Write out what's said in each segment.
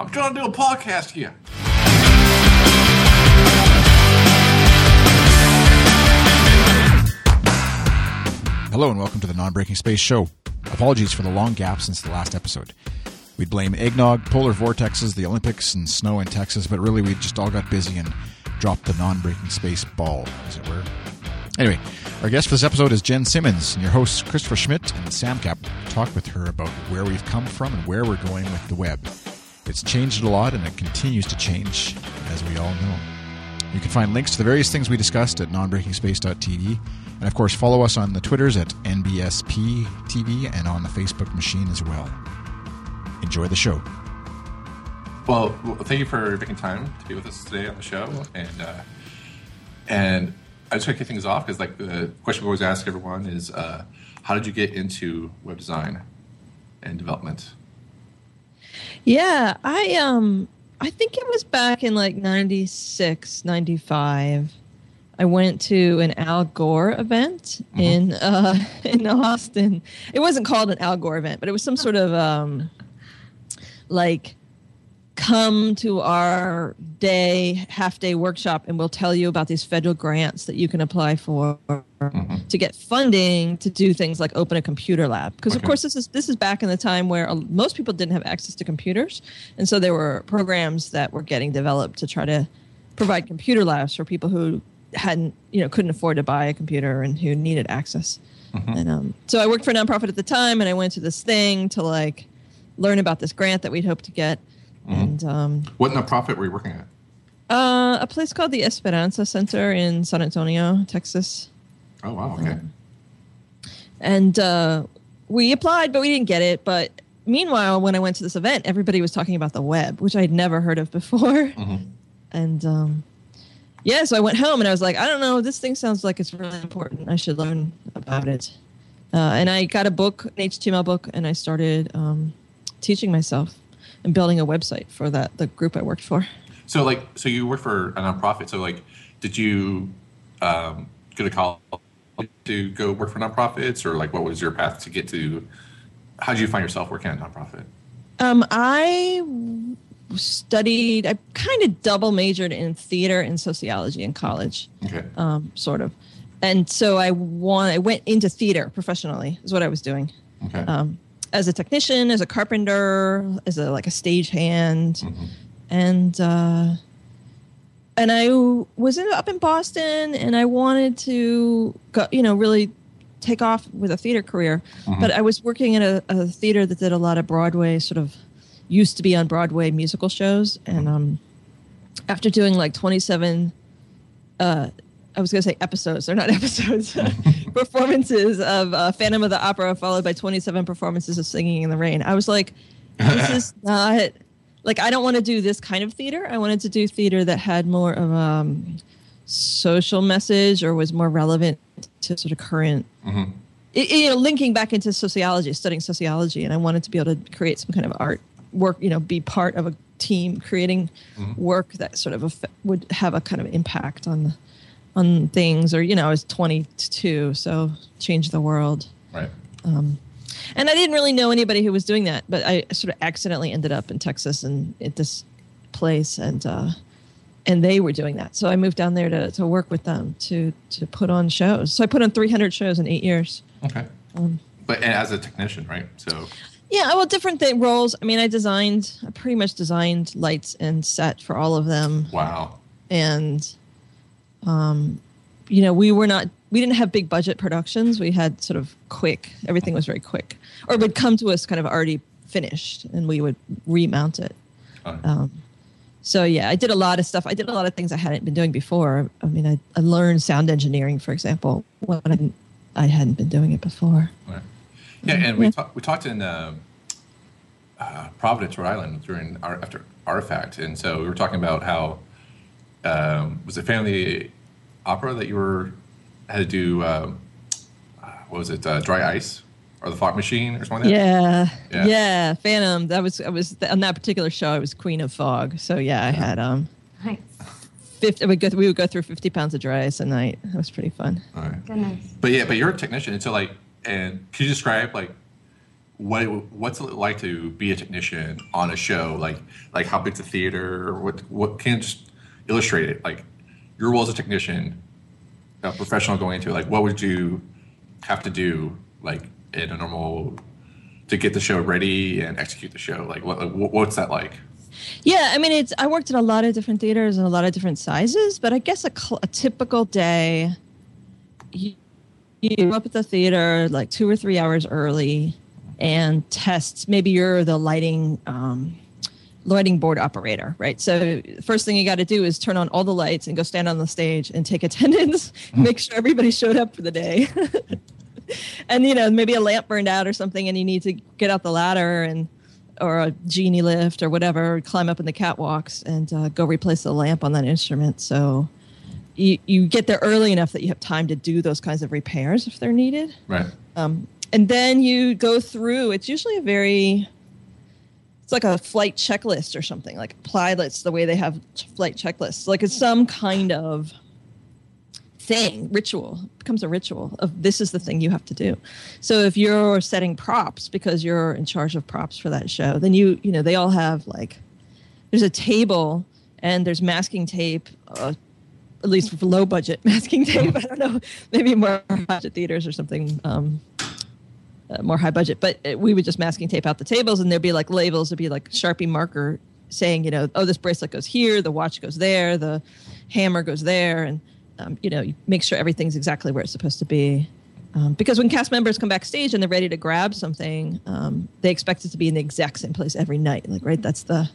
I'm trying to do a podcast here. Hello and welcome to the Non Breaking Space Show. Apologies for the long gap since the last episode. We'd blame eggnog, polar vortexes, the Olympics, and snow in Texas, but really we just all got busy and dropped the non breaking space ball, as it were. Anyway, our guest for this episode is Jen Simmons, and your hosts Christopher Schmitt and Sam Kap talk with her about where we've come from and where we're going with the web. It's changed a lot and it continues to change, as we all know. You can find links to the various things we discussed at nonbreakingspace.tv. And of course, follow us on the Twitters at NBSPTV and on the Facebook machine as well. Enjoy the show. Well, thank you for making time to be with us today on the show, and uh, and I just want to kick things off because like the question we always ask everyone is, uh, how did you get into web design and development? Yeah, I um I think it was back in like 96, 95. I went to an Al Gore event Mm-hmm. in uh in Austin. It wasn't called an Al Gore event, but it was some sort of um like come to our day half day workshop and we'll tell you about these federal grants that you can apply for to get funding to do things like open a computer lab. Because of course this is this is back in the time where most people didn't have access to computers and so there were programs that were getting developed to try to provide computer labs for people who hadn't you know couldn't afford to buy a computer and who needed access. And um, so i worked for a nonprofit at the time and i went to this thing to like learn about this grant that we'd hoped to get and um, What nonprofit were you working at? uh, a place called the esperanza center in san antonio texas Oh wow, okay. and uh, we applied, but we didn't get it. But meanwhile, when I went to this event, everybody was talking about the web, which I'd never heard of before. And um, yeah, so I went home and I was like, I don't know, this thing sounds like it's really important. I should learn about it. Uh, and I got a book, an HTML book, and I started um, teaching myself and building a website for that the group I worked for. So like, so you work for a nonprofit. So like, did you um, go to college to go work for nonprofits, or like, what was your path to get to? How did you find yourself working at a nonprofit? Um, I studied. I kind of double majored in theater and sociology in college, Okay. um, sort of. And so I want. I went into theater professionally. Is what I was doing Okay. um, as a technician, as a carpenter, as a like a stagehand, Mm-hmm. and uh, and I was in, up in Boston, and I wanted to go, you know, really take off with a theater career. But I was working in a, a theater that did a lot of Broadway, sort of used to be on Broadway musical shows, and um, after doing like twenty seven. Uh, I was going to say episodes. They're not episodes. performances of uh, Phantom of the Opera, followed by 27 performances of Singing in the Rain. I was like, this is not like I don't want to do this kind of theater. I wanted to do theater that had more of a um, social message or was more relevant to sort of current. Mhm. It, you know, linking back into sociology, studying sociology, and I wanted to be able to create some kind of art work. You know, be part of a team creating work that sort of would have a kind of impact on the on things. Or you know, I was 22, so change the world Right. and I didn't really know anybody who was doing that, but I sort of accidentally ended up in Texas and at this place, and uh, and they were doing that. So I moved down there to, to work with them to to put on shows. So I put on 300 shows in eight years. Okay. but and as a technician, right? So Yeah, well, different th- roles. I mean, I designed, I pretty much designed lights and set for all of them, wow. and um, you know, we were not, we didn't have big budget productions. We had sort of quick. Everything was very quick, or it would come to us kind of already finished, and we would remount it. Uh, Um, so yeah, I did a lot of stuff. I did a lot of things I hadn't been doing before. I mean, I, I learned sound engineering, for example, when I, I hadn't been doing it before. right. Yeah, and we Yeah. talked we talked in uh, uh, Providence, Rhode Island, during our after Artifact, and so we were talking about how um, was it family opera that you were had to do. Um, uh, what was it? Uh, dry ice or the fog machine or something? Like that? Yeah, Yeah. yeah, Phantom. That was I was on that particular show. I was Queen of Fog. So yeah, I had um, Nice. fifty. We go we would go through fifty pounds of dry ice a night. That was pretty fun. All right. Goodness. But yeah, but you're a technician, and so like, and can you describe like what what's it like to be a technician on a show? Like like how big's the theater? What what can you just illustrate it? Like your role as a technician, a professional going into it, like what would you have to do like in a normal to get the show ready and execute the show? Like what what's that like? Yeah, I mean, it's. I worked in a lot of different theaters and a lot of different sizes, but I guess a, a typical day, you, you up at the theater like two or three hours early, and test. Maybe you're the lighting. Um, lighting board operator, right? So first thing you got to do is turn on all the lights and go stand on the stage and take attendance, make sure everybody showed up for the day. and you know, maybe a lamp burned out or something and you need to get out the ladder and or a genie lift or whatever, climb up in the catwalks and uh, go replace the lamp on that instrument. So you, you get there early enough that you have time to do those kinds of repairs if they're needed. Right. Um, and then you go through, it's usually a very, it's like a flight checklist or something, like pilots, the way they have flight checklists. Like it's some kind of thing, ritual it becomes a ritual of this is the thing you have to do. So if you're setting props because you're in charge of props for that show, then you you know they all have like there's a table and there's masking tape. Uh, at least for low budget masking tape. I don't know, maybe more budget theaters or something. Um, uh, more high budget, but it, we would just masking tape out the tables, and there'd be like labels. There'd be like Sharpie marker saying, you know, oh, this bracelet goes here, the watch goes there, the hammer goes there, and um, you know, you make sure everything's exactly where it's supposed to be. Um, because when cast members come backstage and they're ready to grab something, um, they expect it to be in the exact same place every night. Like, right? That's the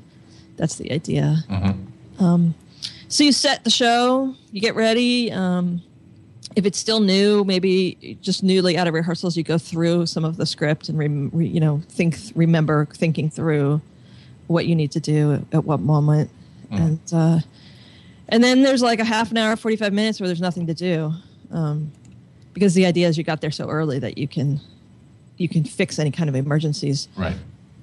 that's the idea. Mm-hmm. Um, so you set the show, you get ready. Um, if it's still new, maybe just newly out of rehearsals, you go through some of the script and re, re, you know think remember thinking through what you need to do at, at what moment, Mm. and uh, and then there's like a half an hour, 45 minutes where there's nothing to do. Um, because the idea is you got there so early that you can you can fix any kind of emergencies. Right.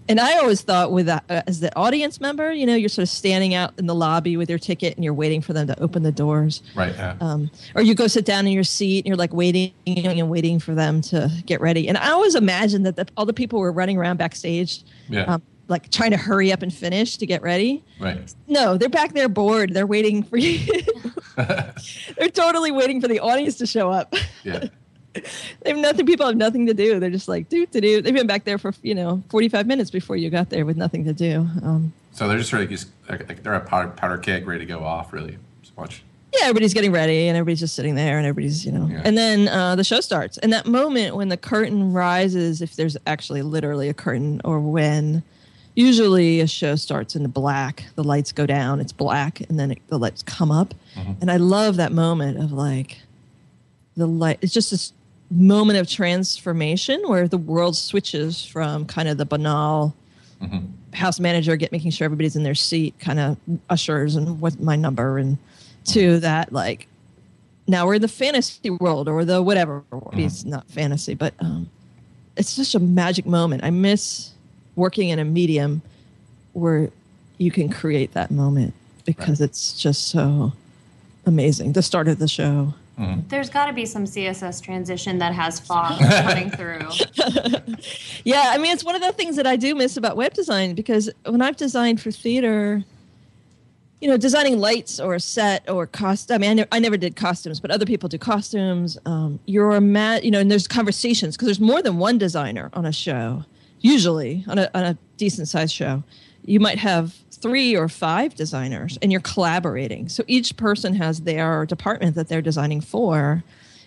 And I always thought with that uh, as the audience member, you know, you're sort of standing out in the lobby with your ticket and you're waiting for them to open the doors. Right. Yeah. Um, or you go sit down in your seat and you're like waiting and waiting for them to get ready. And I always imagined that the, all the people were running around backstage, Yeah. um, like trying to hurry up and finish to get ready. right. No, they're back there bored. They're waiting for you. they're totally waiting for the audience to show up. Yeah. they have nothing. People have nothing to do. They're just like do to do. They've been back there for you know forty five minutes before you got there with nothing to do. Um, So they're just sort of just like, they're a powder, powder keg ready to go off. Really. Just watch. yeah, everybody's getting ready and everybody's just sitting there and everybody's you know. Yeah. And then uh, the show starts. And that moment when the curtain rises, if there's actually literally a curtain, or when usually a show starts in the black, the lights go down, it's black, and then it, the lights come up. And I love that moment of like the light. It's just this moment of transformation where the world switches from kind of the banal mm-hmm. house manager get making sure everybody's in their seat kind of ushers and what's my number and to mm-hmm. that like now we're in the fantasy world or the whatever it's mm-hmm. not fantasy but um, it's just a magic moment. I miss working in a medium where you can create that moment because it's just so amazing. The start of the show There's got to be some CSS transition that has fog coming through. Yeah, I mean, it's one of the things that I do miss about web design because when I've designed for theater, you know, designing lights or a set or cost. I mean, I, ne- I never did costumes, but other people do costumes. Um, you're a ma- you know, and there's conversations because there's more than one designer on a show. Usually, on a on a decent sized show, you might have three or five designers, and you're collaborating. So each person has their department that they're designing for.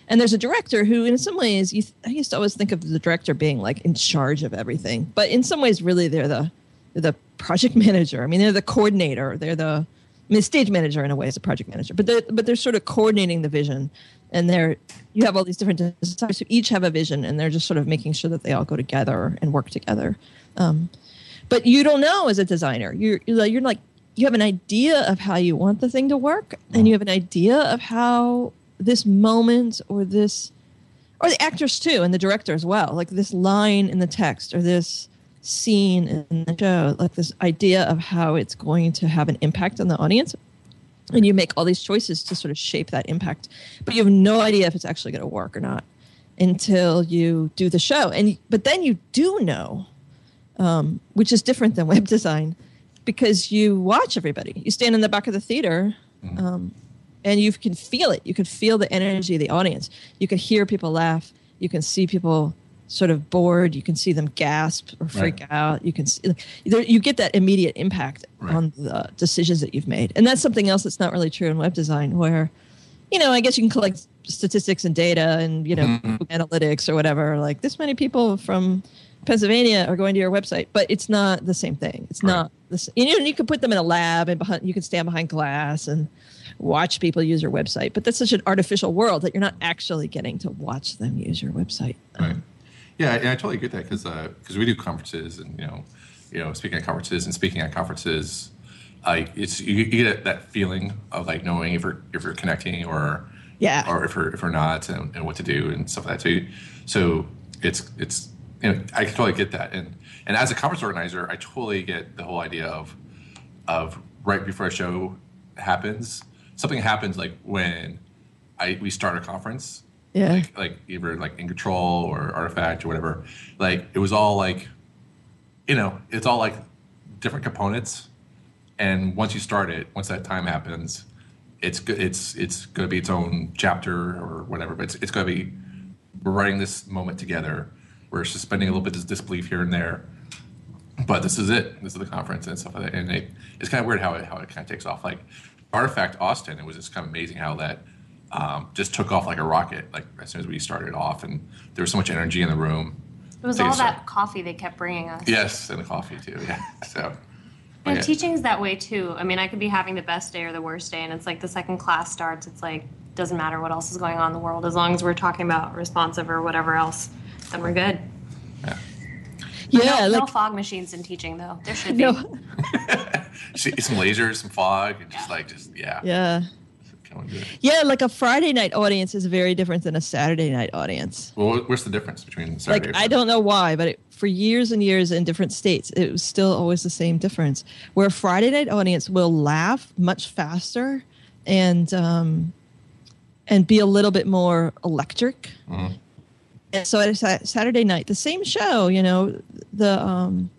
And there's a director who, in some ways, th- I used to always think of the director being like in charge of everything, but in some ways, really, they're the the project manager. I mean, they're the coordinator. They're the I mean, stage manager in a way is a project manager, but they're but they're sort of coordinating the vision, and they're you have all these different designers who each have a vision, and they're just sort of making sure that they all go together and work together. Um, but you don't know as a designer. You're you're like, you have an idea of how you want the thing to work, and you have an idea of how this moment or this or the actors too and the director as well like this line in the text or this scene in the show like this idea of how it's going to have an impact on the audience and you make all these choices to sort of shape that impact but you have no idea if it's actually going to work or not until you do the show. And but then you do know, um, which is different than web design, because you watch everybody. You stand in the back of the theater. Um, and you can feel it. You can feel the energy of the audience. You can hear people laugh. You can see people sort of bored. You can see them gasp or freak Right. out. You can see you get that immediate impact Right. on the decisions that you've made, and that's something else that's not really true in web design. Where, you know, I guess you can collect statistics and data and you know Mhm. analytics or whatever. Like this many people from Pennsylvania are going to your website, but it's not the same thing. It's Right. not this. You know, you can put them in a lab and behind, you can stand behind glass and watch people use your website, but that's such an artificial world that you're not actually getting to watch them use your website. Right. Yeah, and I totally get that because because uh, we do conferences and you know, you know, speaking at conferences and speaking at conferences, like it's you, you get that feeling of like knowing if you're if you're connecting or Yeah. or if you're if you're not and, and what to do and stuff like that. So you, so it's it's you know I totally get that. And and as a conference organizer, I totally get the whole idea of of right before a show happens, something happens like when I we start a conference. Yeah. like like either like in control or artifact or whatever. Like it was all like you know it's all like different components. And once you start it once that time happens it's go- it's it's going to be its own chapter or whatever but it's, it's going to be we're writing this moment together we're suspending a little bit of disbelief here and there but this is it. This is the conference and stuff like that. And it, it's kind of weird how it how it kind of takes off. Like artifact austin it was just kind of amazing how that um, just took off like a rocket like as soon as we started off. And there was so much energy in the room. It was all that coffee they kept bringing us. yes and the coffee too yeah. So And yeah. teaching's that way too. I mean, I could be having the best day or the worst day, and it's like the second class starts, it's like doesn't matter what else is going on in the world as long as we're talking about responsive or whatever else, then we're good. yeah. Yeah, no, no fog machines in teaching though. There should be. no, See, some lasers some fog and just like just yeah, yeah, Come on, do it. yeah. Like a Friday night audience is very different than a Saturday night audience. well what- what's the difference between Saturday like I don't know why, but it, for years and years in different states, it was still always the same difference. Where a Friday night audience will laugh much faster and um, and be a little bit more electric. Mhm. And so at a Saturday night, the same show, you know, the um,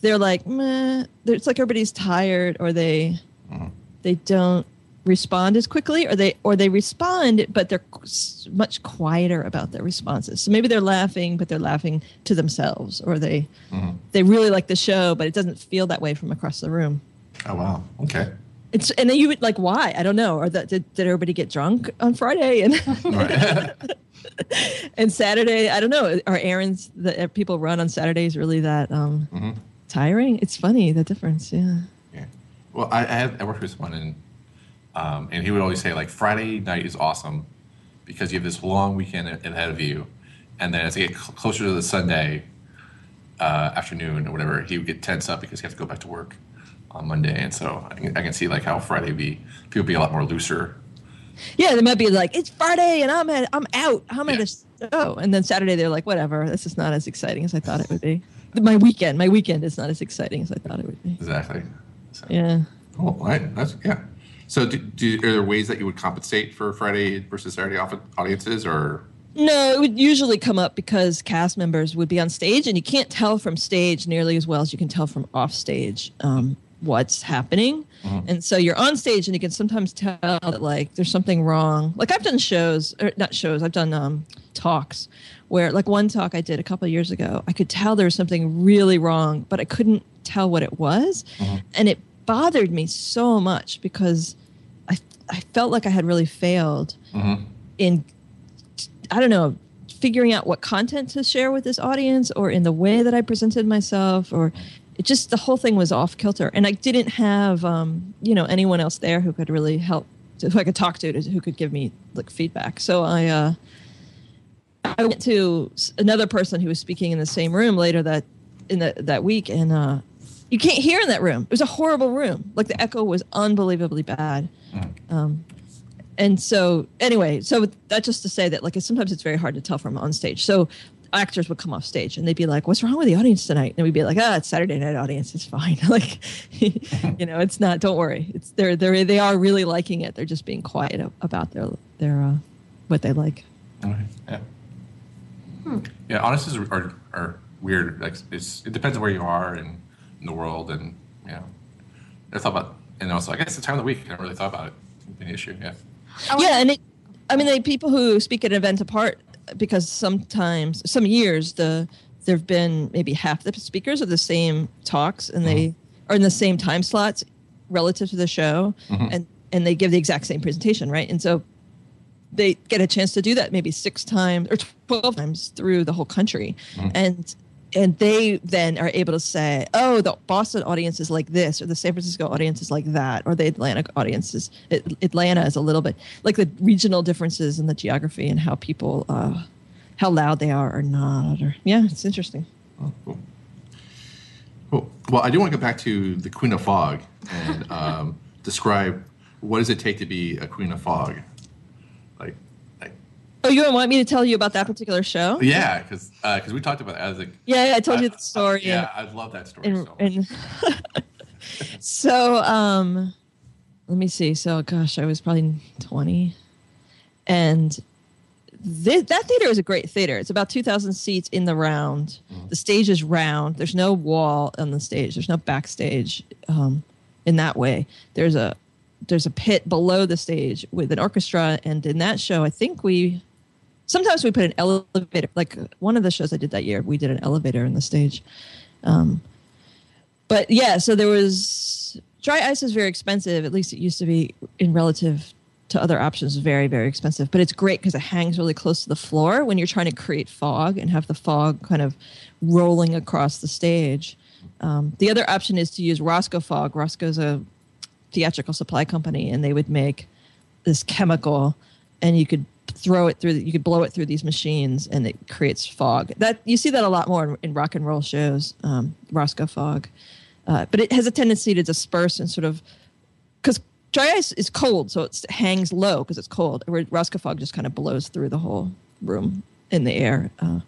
they're like, meh, it's like everybody's tired, or they Mhm. they don't respond as quickly or they or they respond but they're much quieter about their responses. So maybe they're laughing but they're laughing to themselves or they Mhm. they really like the show but it doesn't feel that way from across the room. Oh wow. Okay. It's and then you would like why? I don't know. Or that did, did everybody get drunk on friday? And right and saturday i don't know are errands that uh, people run on saturdays really that um Mhm. tiring it's funny the difference yeah Yeah. Well, I, I had I worked with someone and um, and he would always say like Friday night is awesome because you have this long weekend ahead of you, and then as you get cl- closer to the Sunday uh, afternoon or whatever, he would get tense up because he has to go back to work on Monday, and so I can, I can see like how Friday be people be a lot more looser. Yeah, they might be like, it's Friday and I'm at, I'm out. I'm at a show. And then Saturday they're like, whatever, this is not as exciting as I thought it would be. My weekend, my weekend is not as exciting as I thought it would be. Exactly. So, Yeah. Cool. All right. That's yeah. So, do, do, are there ways that you would compensate for Friday versus Saturday off- audiences, or No, it would usually come up because cast members would be on stage, and you can't tell from stage nearly as well as you can tell from off stage um, what's happening. Mm-hmm. And so you're on stage, and you can sometimes tell that like there's something wrong. Like I've done shows, or not shows, I've done um, talks where, like one talk I did a couple of years ago, I could tell there was something really wrong, but I couldn't tell what it was, mm-hmm. and it bothered me so much because I I felt like I had really failed mm-hmm. in I don't know, figuring out what content to share with this audience or in the way that I presented myself or it just the whole thing was off kilter and I didn't have um, you know anyone else there who could really help who I could talk to, to who could give me like feedback. So I uh I went to another person who was speaking in the same room later that in the, that week and uh you can't hear in that room. It was a horrible room. Like the echo was unbelievably bad. Um, and so anyway so that's just to say that like sometimes it's very hard to tell from on stage so actors would come off stage and they'd be like what's wrong with the audience tonight and we'd be like ah it's saturday night audience it's fine like you know it's not don't worry it's they're they're they are really liking it they're just being quiet about their their uh, what they like Okay. Yeah. Yeah, honestly, are, are are weird. Like it's it depends on where you are and in the world, and you know, I thought about and also I guess the time of the week. I never really thought about it. An issue, yeah. yeah, and it, I mean, the people who speak at an event apart because sometimes, some years, the there've been maybe half the speakers of the same talks, and they mm-hmm. are in the same time slots relative to the show, mm-hmm. and and they give the exact same presentation, right? And so they get a chance to do that maybe six times or 12 times through the whole country. Mm-hmm. And and they then are able to say oh the boston audience is like this or the san francisco audience is like that or the atlantic audience is atlanta is a little bit like the regional differences in the geography and how people uh how loud they are or not or yeah it's interesting Oh, cool. Cool. Well, I do want to go back to the Queen of Fog and um, describe what does it take to be a Queen of Fog. Oh you don't want me to tell you about that particular show? Yeah, because because we talked about it as a yeah, yeah i told you the story. I, yeah, I love that story. and, so and so um let me see. So gosh i was probably 20 and that theater is a great theater. It's about 2000 seats in the round. The stage is round. There's no wall on the stage. There's no backstage um, in that way. There's a there's a pit below the stage with an orchestra. And in that show i think we sometimes we put an elevator like one of the shows i did that year we did an elevator in the stage um, but yeah, so there was dry ice is very expensive. At least it used to be in relative to other options, very very expensive. But it's great because it hangs really close to the floor when you're trying to create fog and have the fog kind of rolling across the stage. Um, the other option is to use Rosco fog. Rosco's a theatrical supply company, and they would make this chemical, and you could throw it through. You could blow it through these machines, and it creates fog. That you see that a lot more in, in rock and roll shows. Um, Rosco fog, uh, but it has a tendency to disperse and sort of because dry ice is cold, so it hangs low because it's cold. Where Rosco fog just kind of blows through the whole room in the air. Uh,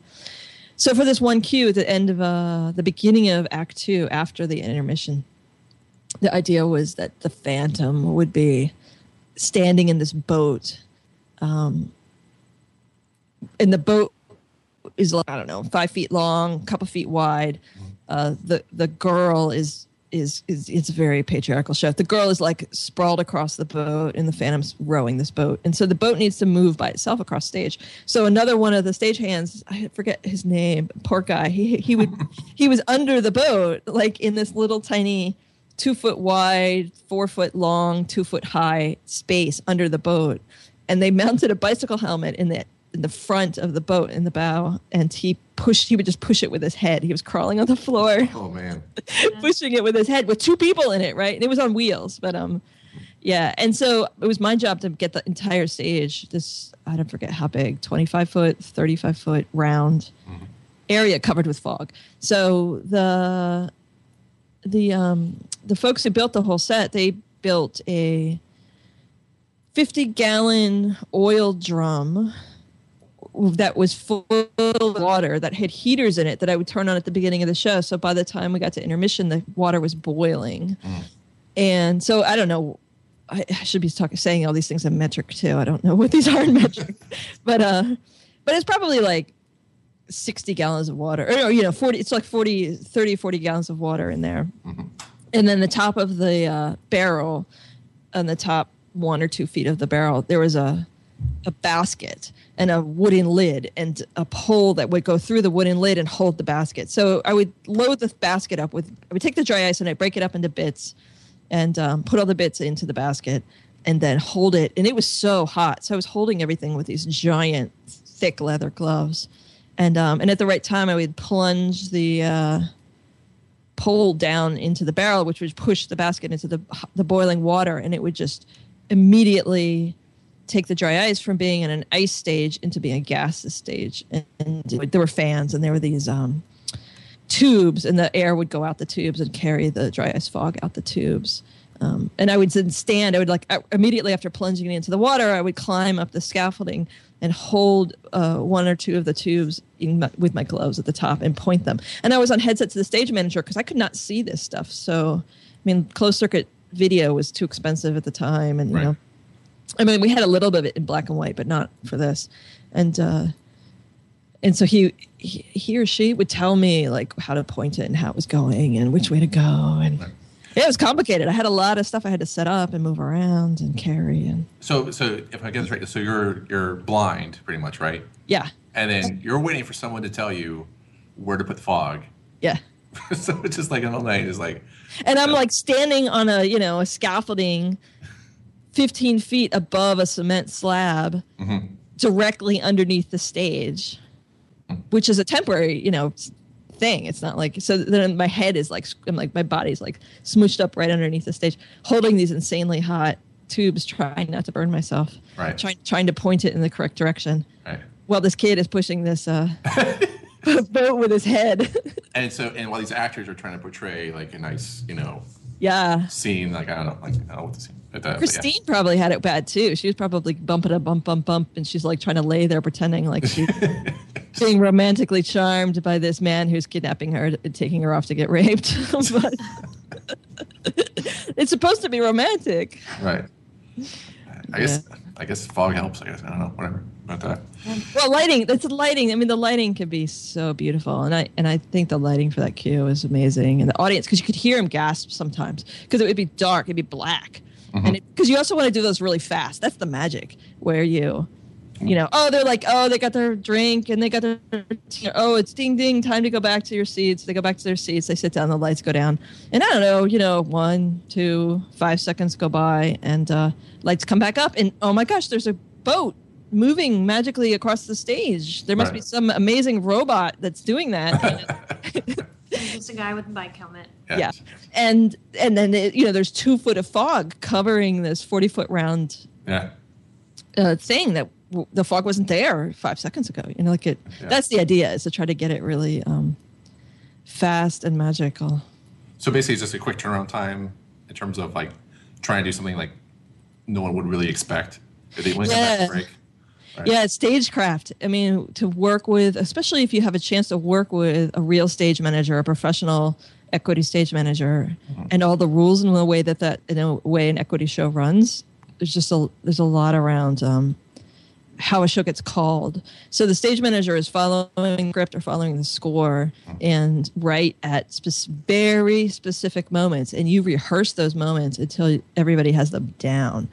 so for this one cue at the end of uh, the beginning of Act Two, after the intermission, the idea was that the Phantom would be standing in this boat, um, and the boat is like, I don't know five feet long, couple feet wide. Uh, the the girl is is is it's a very patriarchal show. The girl is like sprawled across the boat, and the Phantom's rowing this boat, and so the boat needs to move by itself across stage. So another one of the stagehands, I forget his name, poor guy. He he would he was under the boat, like in this little tiny two foot wide, four foot long, two foot high space under the boat, and they mounted a bicycle helmet in the in the front of the boat in the bow, and he pushed. He would just push it with his head. He was crawling on the floor oh man, pushing it with his head with two people in it, right? And it was on wheels, but um, yeah. And so it was my job to get the entire stage. This I don't forget how big, twenty five foot, thirty five foot round area covered with fog. So the the um the folks who built the whole set, they built a fifty gallon oil drum that was full of water that had heaters in it that I would turn on at the beginning of the show. So by the time we got to intermission, the water was boiling. And so I don't know. I I should be talking, saying all these things in metric too. I don't know what these are in metric, but uh, but it's probably like 60 gallons of water or, you know 40 it's like 40 30 40 gallons of water in there and then the top of the uh, barrel on the top one or two feet of the barrel there was a a basket and a wooden lid and a pole that would go through the wooden lid and hold the basket. So i would load the basket up with i would take the dry ice and i break it up into bits and um, put all the bits into the basket and then hold it. And it was so hot. So i was holding everything with these giant thick leather gloves. And um, and at the right time i would plunge the uh, pole down into the barrel which would push the basket into the the boiling water. And it would just immediately take the dry ice from being in an ice stage into being a gaseous stage. And, and there were fans and there were these um, tubes and the air would go out the tubes and carry the dry ice fog out the tubes. Um, and i would then stand i would like immediately after plunging into the water i would climb up the scaffolding and hold uh, one or two of the tubes my, with my gloves at the top and point them. And i was on headset to the stage manager because i could not see this stuff. So i mean closed circuit video was too expensive at the time and you Right. know I mean, we had a little bit of it in black and white, but not for this. And uh, and so he, he he or she would tell me like how to point it and how it was going and which way to go and yeah, it was complicated. I had a lot of stuff I had to set up and move around and carry and So, so if I get this right, so you're you're blind, pretty much, right? yeah, And then you're waiting for someone to tell you where to put the fog. yeah. so it's just like an all night is like, And I'm like standing on a you know a scaffolding, fifteen feet above a cement slab, directly underneath the stage, which is a temporary you know thing. It's not like so. Then my head is like I'm like my body's like smooshed up right underneath the stage, holding these insanely hot tubes, trying not to burn myself, Right. Trying trying to point it in the correct direction. right. Well, this kid is pushing this uh, boat with his head. And so, and while these actors are trying to portray like a nice, you know, yeah. scene, like I don't know, like I don't know what the scene. Uh, but yeah. Christine probably had it bad too. She was probably bumping a bump, bump, bump, and she's like trying to lay there pretending like she's being romantically charmed by this man who's kidnapping her and taking her off to get raped. but it's supposed to be romantic. Right. I guess I guess fog helps. I guess I don't know. Whatever. But uh, Well, lighting. That's lighting. I mean, the lighting can be so beautiful, and I and I think the lighting for that cue is amazing, and the audience because you could hear him gasp sometimes because it would be dark, it'd be black, and because you also want to do those really fast. That's the magic where you. You know, oh, they're like, oh, they got their drink and they got their, oh, it's ding ding, time to go back to your seats. They go back to their seats, they sit down, the lights go down, and I don't know, you know, one, two, five seconds go by, and uh, lights come back up, and oh my gosh, there's a boat moving magically across the stage. There must be some amazing robot that's doing that. Just a guy with a bike helmet. yeah. yeah, and and then it, you know, there's two foot of fog covering this forty foot round Yeah. uh, thing that w- the fog wasn't there five seconds ago. You know, like it. Yeah. That's the idea is to try to get it really um, fast and magical. So basically, it's just a quick turnaround time in terms of like trying to do something like no one would really expect. If they want to Yeah. break. Right. Yeah, stagecraft. I mean, to work with, especially if you have a chance to work with a real stage manager, a professional equity stage manager, and all the rules and the way that that in a way an equity show runs. There's just a there's a lot around um, how a show gets called. So the stage manager is following the script or following the score, and right at spec- very specific moments, and you rehearse those moments until everybody has them down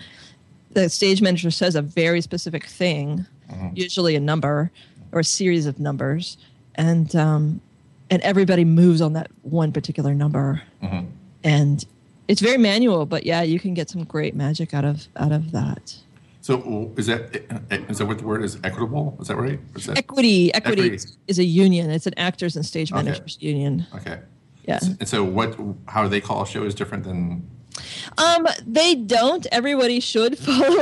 the stage manager says a very specific thing, uh-huh. usually a number or a series of numbers, and um, and everybody moves on that one particular number, uh-huh. and it's very manual. But yeah, you can get some great magic out of out of that. So is that eh, is that what the word is? Equitable? Is that right? Is that, Equity, equity, Equity. Is, a union. It's an actors and stage Okay. managers union. okay. Yeah. And so what? How they call a show is different than. Um, they don't. Everybody should follow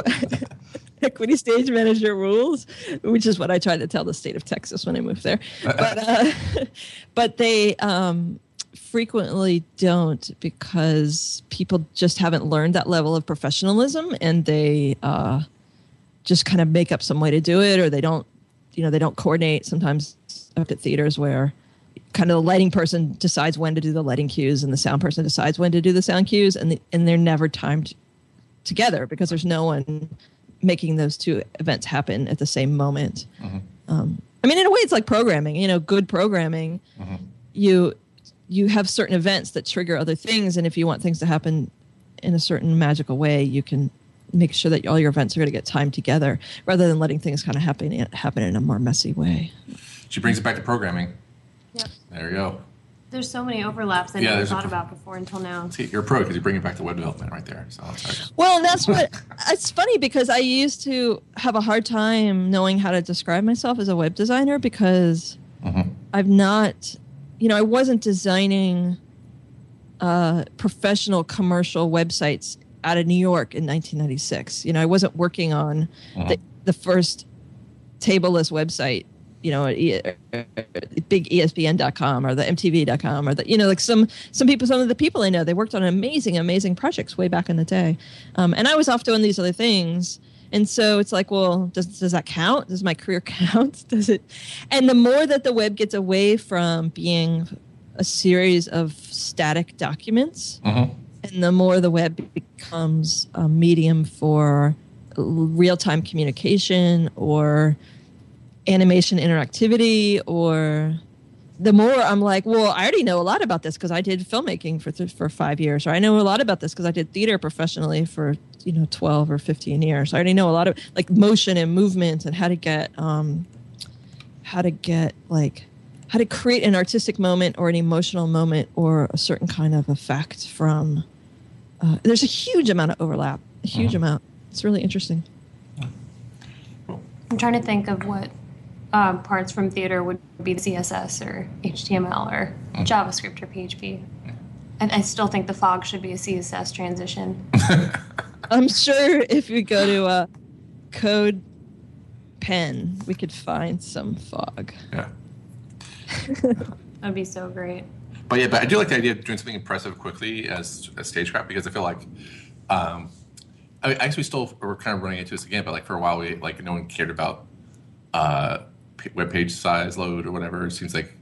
equity stage manager rules, which is what I tried to tell the state of Texas when I moved there. But uh, but they um, frequently don't because people just haven't learned that level of professionalism, and they uh, just kind of make up some way to do it, or they don't. You know, they don't coordinate. Sometimes up at theaters where kind of the lighting person decides when to do the lighting cues and the sound person decides when to do the sound cues and the, and they're never timed together because there's no one making those two events happen at the same moment. Um, I mean, in a way, it's like programming. You know, good programming. You you have certain events that trigger other things, and if you want things to happen in a certain magical way, you can make sure that all your events are going to get timed together rather than letting things kind of happen happen in a more messy way. She brings it back to programming. Yep. There you go. There's so many overlaps I Yeah, never there's a thought about before until now. See, you're a pro because you bring it back to web development right there. So. Well, and that's what it's funny because I used to have a hard time knowing how to describe myself as a web designer because I've not, you know, I wasn't designing uh, professional commercial websites out of New York in 1996. You know, I wasn't working on the, the first tableless website. You know, E- big ESPN.com or the MTV.com or the you know like some some people some of the people I know they worked on amazing amazing projects way back in the day, um, and I was off doing these other things. And so it's like, well, does does that count? Does my career count? Does it? And the more that the web gets away from being a series of static documents, and the more the web becomes a medium for real time communication or animation interactivity or the more I'm like, well, I already know a lot about this because I did filmmaking for th- for five years, or I know a lot about this because I did theater professionally for you know twelve or fifteen years. I already know a lot of like motion and movement and how to get um, how to get like how to create an artistic moment or an emotional moment or a certain kind of effect from. Uh, there's a huge amount of overlap, a huge Mhm. amount. It's really interesting. I'm trying to think of what um, parts from theater would be CSS or HTML or JavaScript or PHP. And I still think the fog should be a CSS transition. I'm sure if we go to a code pen, we could find some fog. Yeah. That'd be so great. But yeah, but I do like the idea of doing something impressive quickly as, a stagecraft because I feel like, um, I mean, actually, we still we're kind of running into this again. But like for a while, we like no one cared about uh, p- web page size load or whatever. It seems like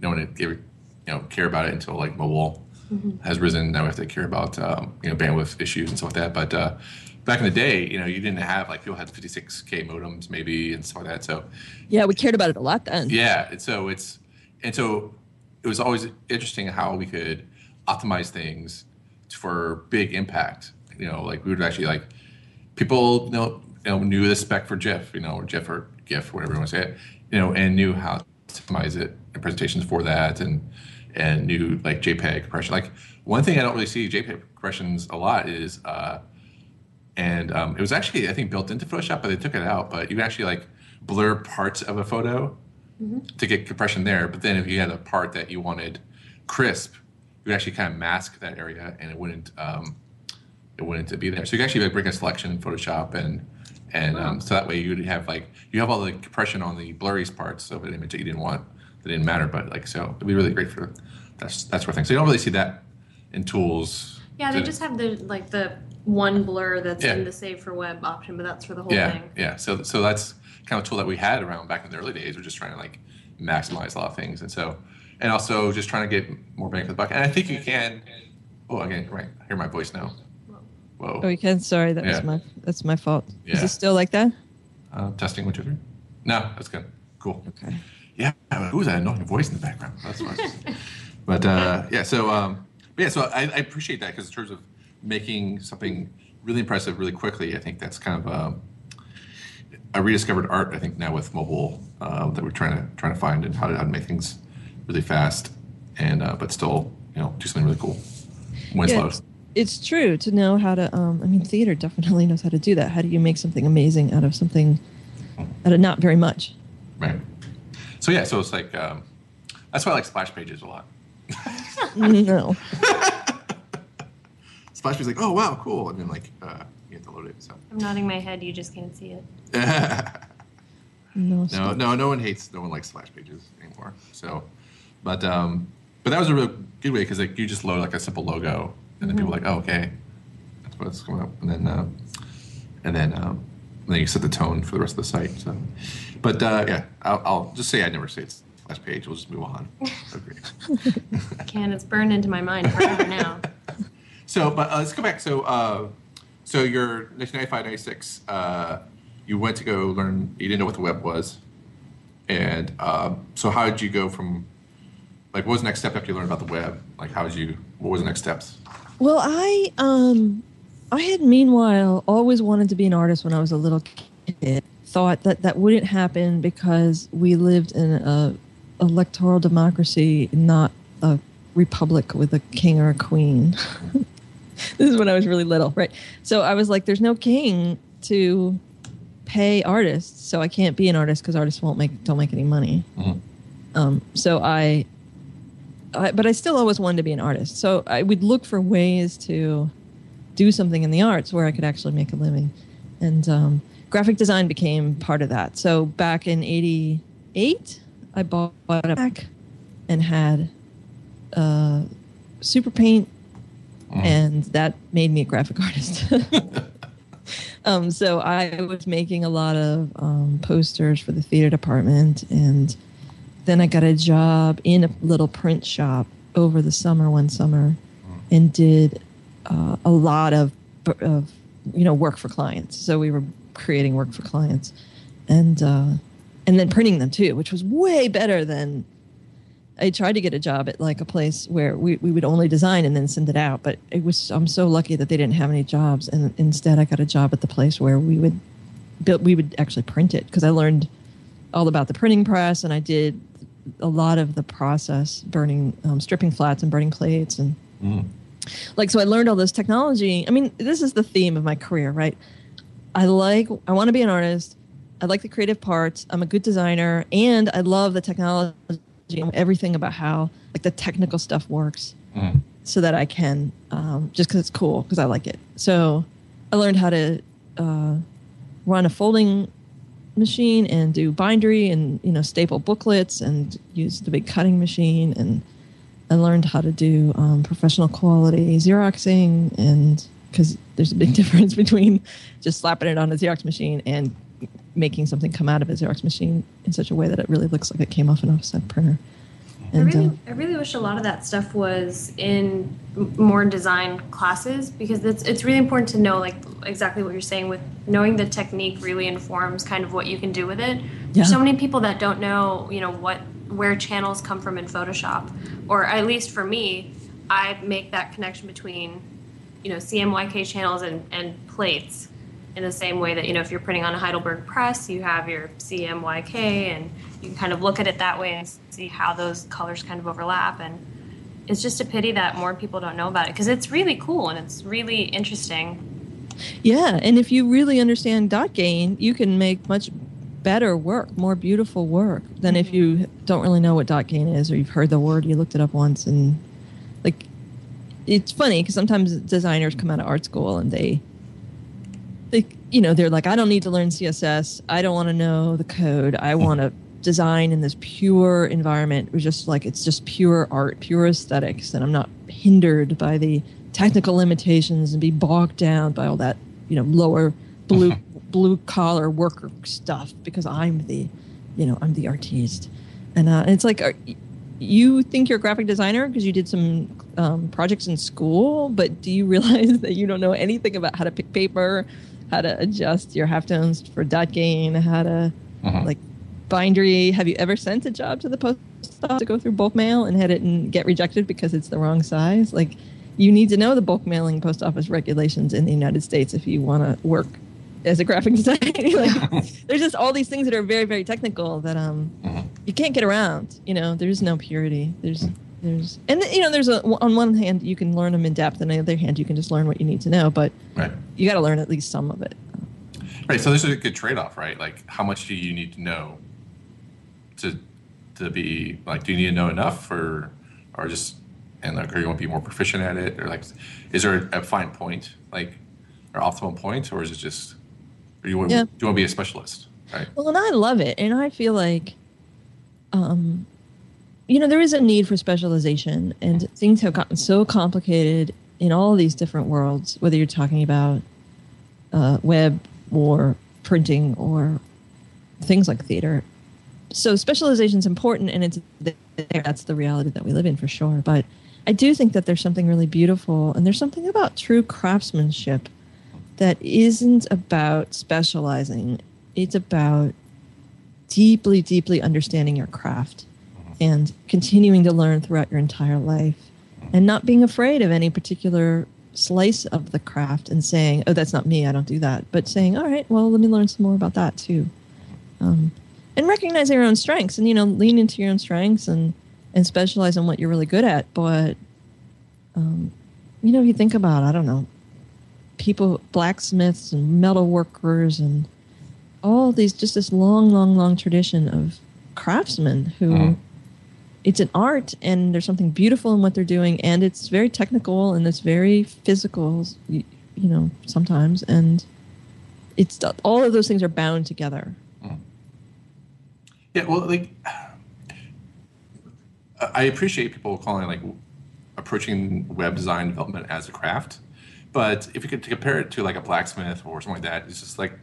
no one gave you know care about it until like mobile has risen. Now we have to care about um, you know bandwidth issues and stuff like that. But uh, back in the day, you know, you didn't have like people had 56k modems maybe and stuff like that. So Yeah, we cared about it a lot then. yeah, and so it's and so it was always interesting how we could optimize things for big impact. You know, like we would actually like people you know, you know knew the spec for GIF, you know, or GIF or GIF, whatever you want to say it, you know, and knew how to optimize it and presentations for that, and and knew like JPEG compression. Like one thing I don't really see JPEG compressions a lot is. uh and um, it was actually I think built into Photoshop, but they took it out. But you can actually like blur parts of a photo to get compression there. But then if you had a part that you wanted crisp, you would actually kind of mask that area, and it wouldn't um, it wouldn't be there. So you can actually like bring a selection in Photoshop, and and um, so that way you'd have like you have all the compression on the blurriest parts of an image that you didn't want that didn't matter. But like so, it'd be really great for that's that sort of thing. So you don't really see that in tools. Yeah, they to- just have the like the one blur that's Yeah. in the save for web option, but that's for the whole yeah, thing. Yeah, so so that's kind of a tool that we had around back in the early days. We're just trying to like maximize a lot of things, and so and also just trying to get more bang for the buck. And I think you can. Oh, again, right. I hear my voice now. Whoa. Oh, you can. Sorry, that Yeah. was my that's my fault. Is it still like that? Uh, testing one two three. No, that's good. Cool. Okay. Yeah. Who's that annoying voice in the background? That's nice. but uh, yeah, so um, yeah, so I, I appreciate that because in terms of making something really impressive really quickly, I think that's kind of um, a rediscovered art. I think now with mobile um, that we're trying to trying to find and how to, how to make things really fast and uh, but still you know do something really cool. When Yeah. It's, it's true to know how to. Um, I mean, theater definitely knows how to do that. How do you make something amazing out of something out of not very much? Right. So yeah, so it's like um, that's why I like splash pages a lot. no. Splash pages like oh wow cool and then like uh, you have to load it. So. I'm nodding my head, you just can't see it. No. No, no, no one hates, no one likes splash pages anymore. So, but um, but that was a real good way because like you just load like a simple logo, and then people are like, oh, okay, that's what's coming up, and then uh, and then um, and then you set the tone for the rest of the site. So, but uh, yeah, I'll, I'll just say I never say it's last page. We'll just move on. Okay. Can, it's burned into my mind forever now. So, but uh, let's go back. So, uh, so you're 1995, 96. Uh, you went to go learn. You didn't know what the web was, and um, so how did you go from? Like, what was the next step after you learned about the web? Like, how did you? What was the next steps? Well, I um, I had meanwhile always wanted to be an artist when I was a little kid. Thought that that wouldn't happen because we lived in a electoral democracy, not a republic with a king or a queen. this is when I was really little, right? So I was like, "There's no king to pay artists, so I can't be an artist because artists won't make don't make any money." Mhm. Um, so I I, but I still always wanted to be an artist. So I would look for ways to do something in the arts where I could actually make a living. And um, graphic design became part of that. So back in 88, I bought a Mac and had uh, Super Paint, and that made me a graphic artist. um, so I was making a lot of um, posters for the theater department and then I got a job in a little print shop over the summer one summer and did uh, a lot of, of you know work for clients. So we were creating work for clients, and uh, and then printing them too, which was way better than. I tried to get a job at like a place where we, we would only design and then send it out, but it was I'm so lucky that they didn't have any jobs, and instead I got a job at the place where we would build we would actually print it because I learned all about the printing press and I did a lot of the process, burning, um, stripping flats and burning plates and like so i learned all this technology. I mean this is the theme of my career right? I like i want to be an artist. I like the creative parts. I'm a good designer. And i love the technology and everything about how like the technical stuff works so that i can um, just because it's cool because i like it. So i learned how to uh, run a folding machine and do bindery and you know staple booklets and use the big cutting machine and I learned how to do um, professional quality Xeroxing, and because there's a big difference between just slapping it on a Xerox machine and making something come out of a Xerox machine in such a way that it really looks like it came off an offset printer. I really, uh, I really wish a lot of that stuff was in more design classes because it's it's really important to know like exactly what you're saying with knowing the technique really informs kind of what you can do with it. Yeah. There's so many people that don't know, you know, what where channels come from in Photoshop, or at least for me, I make that connection between, you know, CMYK channels and and plates in the same way that you know if you're printing on a Heidelberg press, you have your CMYK, and you can kind of look at it that way and see how those colors kind of overlap. And it's just a pity that more people don't know about it because it's really cool and it's really interesting. yeah, and if you really understand dot gain, you can make much better work, more beautiful work than if you mm-hmm. don't really know what dot gain is or you've heard the word, you looked it up once, and like it's funny because sometimes designers come out of art school and they they you know they're like i don't need to learn css i don't want to know the code i want to design in this pure environment It's just like it's just pure art pure aesthetics and i'm not hindered by the technical limitations and be bogged down by all that you know lower blue blue collar worker stuff because i'm the you know i'm the artiste and uh, it's like are, you think you're a graphic designer because you did some um, projects in school, but do you realize that you don't know anything about how to pick paper, how to adjust your halftones for dot gain, how to Mhm. like bindery? Have you ever sent a job to the post office to go through bulk mail and had it and get rejected because it's the wrong size? Like, you need to know the bulk mailing post office regulations in the United States if you want to work as a graphic designer. like, there's just all these things that are very, very technical that um you can't get around. You know, there's no purity. There's there's and you know there's a on one hand you can learn them in depth, and on the other hand you can just learn what you need to know. But Right. you got to learn at least some of it. Right. So this is a good trade off, right? Like, how much do you need to know to be like? Do you need to know enough, or or just and like, are you want to be more proficient at it, or like, is there a fine point, like, or optimal point, or is it just, or you want Yeah. do you want to be a specialist, right? Well, and I love it, and I feel like, um, you know, there is a need for specialization, and things have gotten so complicated in all these different worlds. Whether you're talking about uh, web or printing or things like theater, so specialization is important, and it's that's the reality that we live in for sure. But I do think that there's something really beautiful, and there's something about true craftsmanship that isn't about specializing. It's about deeply, deeply understanding your craft and continuing to learn throughout your entire life and not being afraid of any particular slice of the craft and saying, oh, that's not me, I don't do that. But saying, all right, well, let me learn some more about that too. Um, and recognize your own strengths and, you know, lean into your own strengths and, and specialize in what you're really good at. But, um, you know, if you think about, I don't know, people, blacksmiths and metal workers and all these, just this long, long, long tradition of craftsmen who Mhm. it's an art and there's something beautiful in what they're doing and it's very technical and it's very physical, you, you know, sometimes. And it's all of those things are bound together. Yeah, well, like I appreciate people calling like approaching web design development as a craft, but if you could compare it to like a blacksmith or something like that, it's just like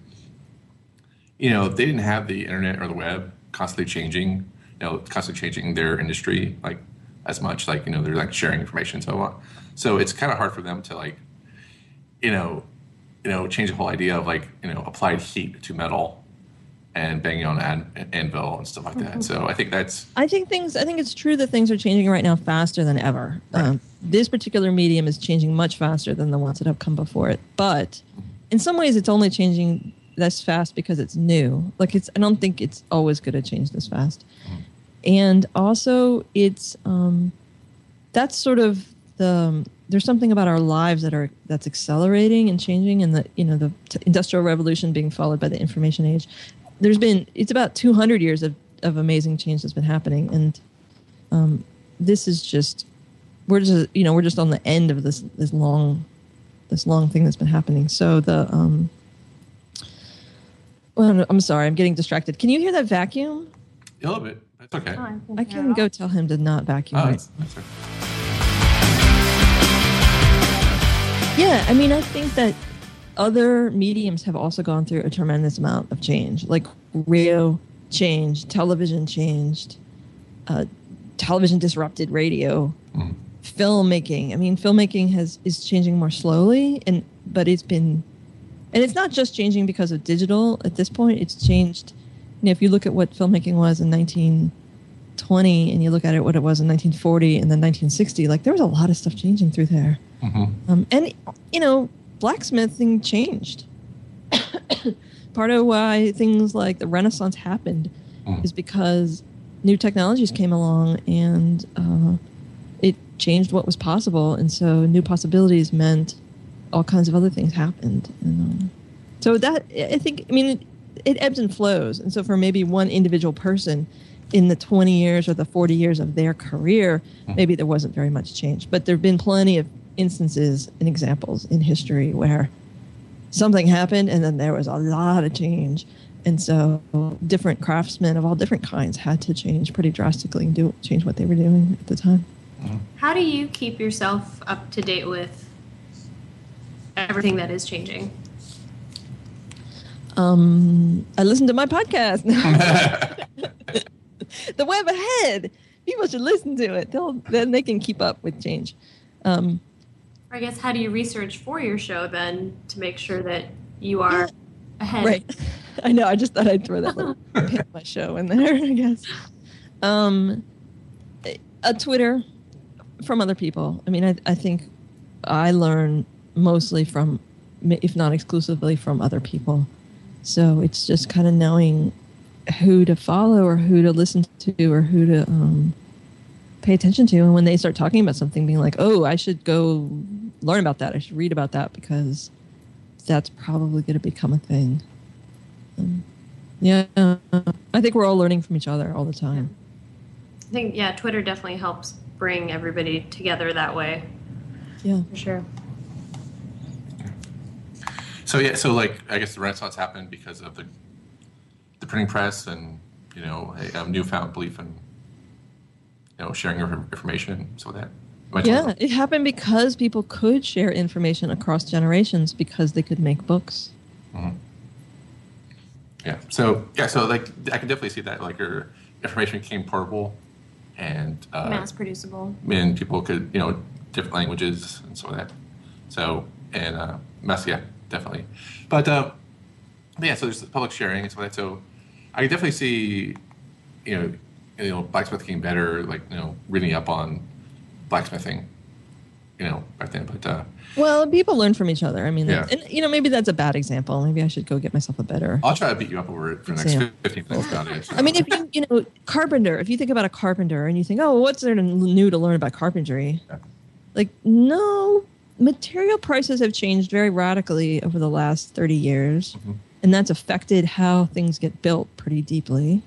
you know they didn't have the internet or the web constantly changing, you know, constantly changing their industry like as much. Like you know they're like sharing information so on. So it's kind of hard for them to like you know you know change the whole idea of like you know applied heat to metal and banging on an anvil and stuff like that. So I think that's I think things. I think it's true that things are changing right now faster than ever. Right. Um, this particular medium is changing much faster than the ones that have come before it. But in some ways, it's only changing this fast because it's new. Like it's. I don't think it's always going to change this fast. And also, it's um, that's sort of the. There's something about our lives that are that's accelerating and changing, and the you know the t- industrial revolution being followed by the information age. There's been it's about 200 years of of amazing change that's been happening, and um, this is just we're just you know we're just on the end of this this long this long thing that's been happening. So the um, well, I'm- I'm sorry, I'm getting distracted. Can you hear that vacuum? a little bit. That's okay. Oh, I can go tell him to not vacuum. Oh, right that's, that's okay. Yeah, I mean, I think that other mediums have also gone through a tremendous amount of change. Like radio changed, television changed, uh, television disrupted radio, Mm. filmmaking. I mean, filmmaking has is changing more slowly, and but it's been, and it's not just changing because of digital. At this point, it's changed. You know, if you look at what filmmaking was in 1920, and you look at it what it was in 1940 and then 1960, like there was a lot of stuff changing through there. Mhm. Um, and you know, blacksmithing changed. Part of why things like the Renaissance happened Mm. is because new technologies came along and uh, it changed what was possible, and so new possibilities meant all kinds of other things happened. And um, so that I think, I mean, it, it ebbs and flows, and so for maybe one individual person. In the 20 years or the 40 years of their career, maybe there wasn't very much change. But there have been plenty of instances and examples in history where something happened and then there was a lot of change. And so different craftsmen of all different kinds had to change pretty drastically and do change what they were doing at the time. How do you keep yourself up to date with everything that is changing? um, i listen to my podcast. The web ahead. People should listen to it. They'll, then they can keep up with change. Um, Or I guess how do you research for your show then to make sure that you are ahead? Right. I know. I just thought I'd throw that little pin my show in there, I guess. Um, a Twitter from other people. I mean, I, I think I learn mostly from, if not exclusively, from other people. So it's just kind of knowing who to follow or who to listen to or who to um, pay attention to. And when they start talking about something, being like, oh, I should go learn about that. I should read about that because that's probably going to become a thing. Um, yeah, I think we're all learning from each other all the time. I think yeah, Twitter definitely helps bring everybody together that way Yeah. for sure. So yeah, so like I guess the Renaissance happened because of the the printing press and you know a, a newfound belief in you know sharing information. So that am Yeah, talking- it happened because people could share information across generations because they could make books. yeah. So yeah, so like I can definitely see that like your information became portable and uh, Mass producible. and people could you know different languages and so that so and uh mass yeah definitely but uh yeah so there's public sharing and so that so i can definitely see you know you know blacksmithing getting better like you know reading up on blacksmithing you know back then but uh Well, people learn from each other. I mean, Yeah. and you know, maybe that's a bad example. Maybe I should go get myself a better. i'll try to beat you up over it for the next Example. 15 minutes about it I mean, if you you know carpenter, if you think about a carpenter and you think, oh, what's there new to learn about carpentry? Yeah. Like, no, material prices have changed very radically over the last thirty years, Mhm. and that's affected how things get built pretty deeply.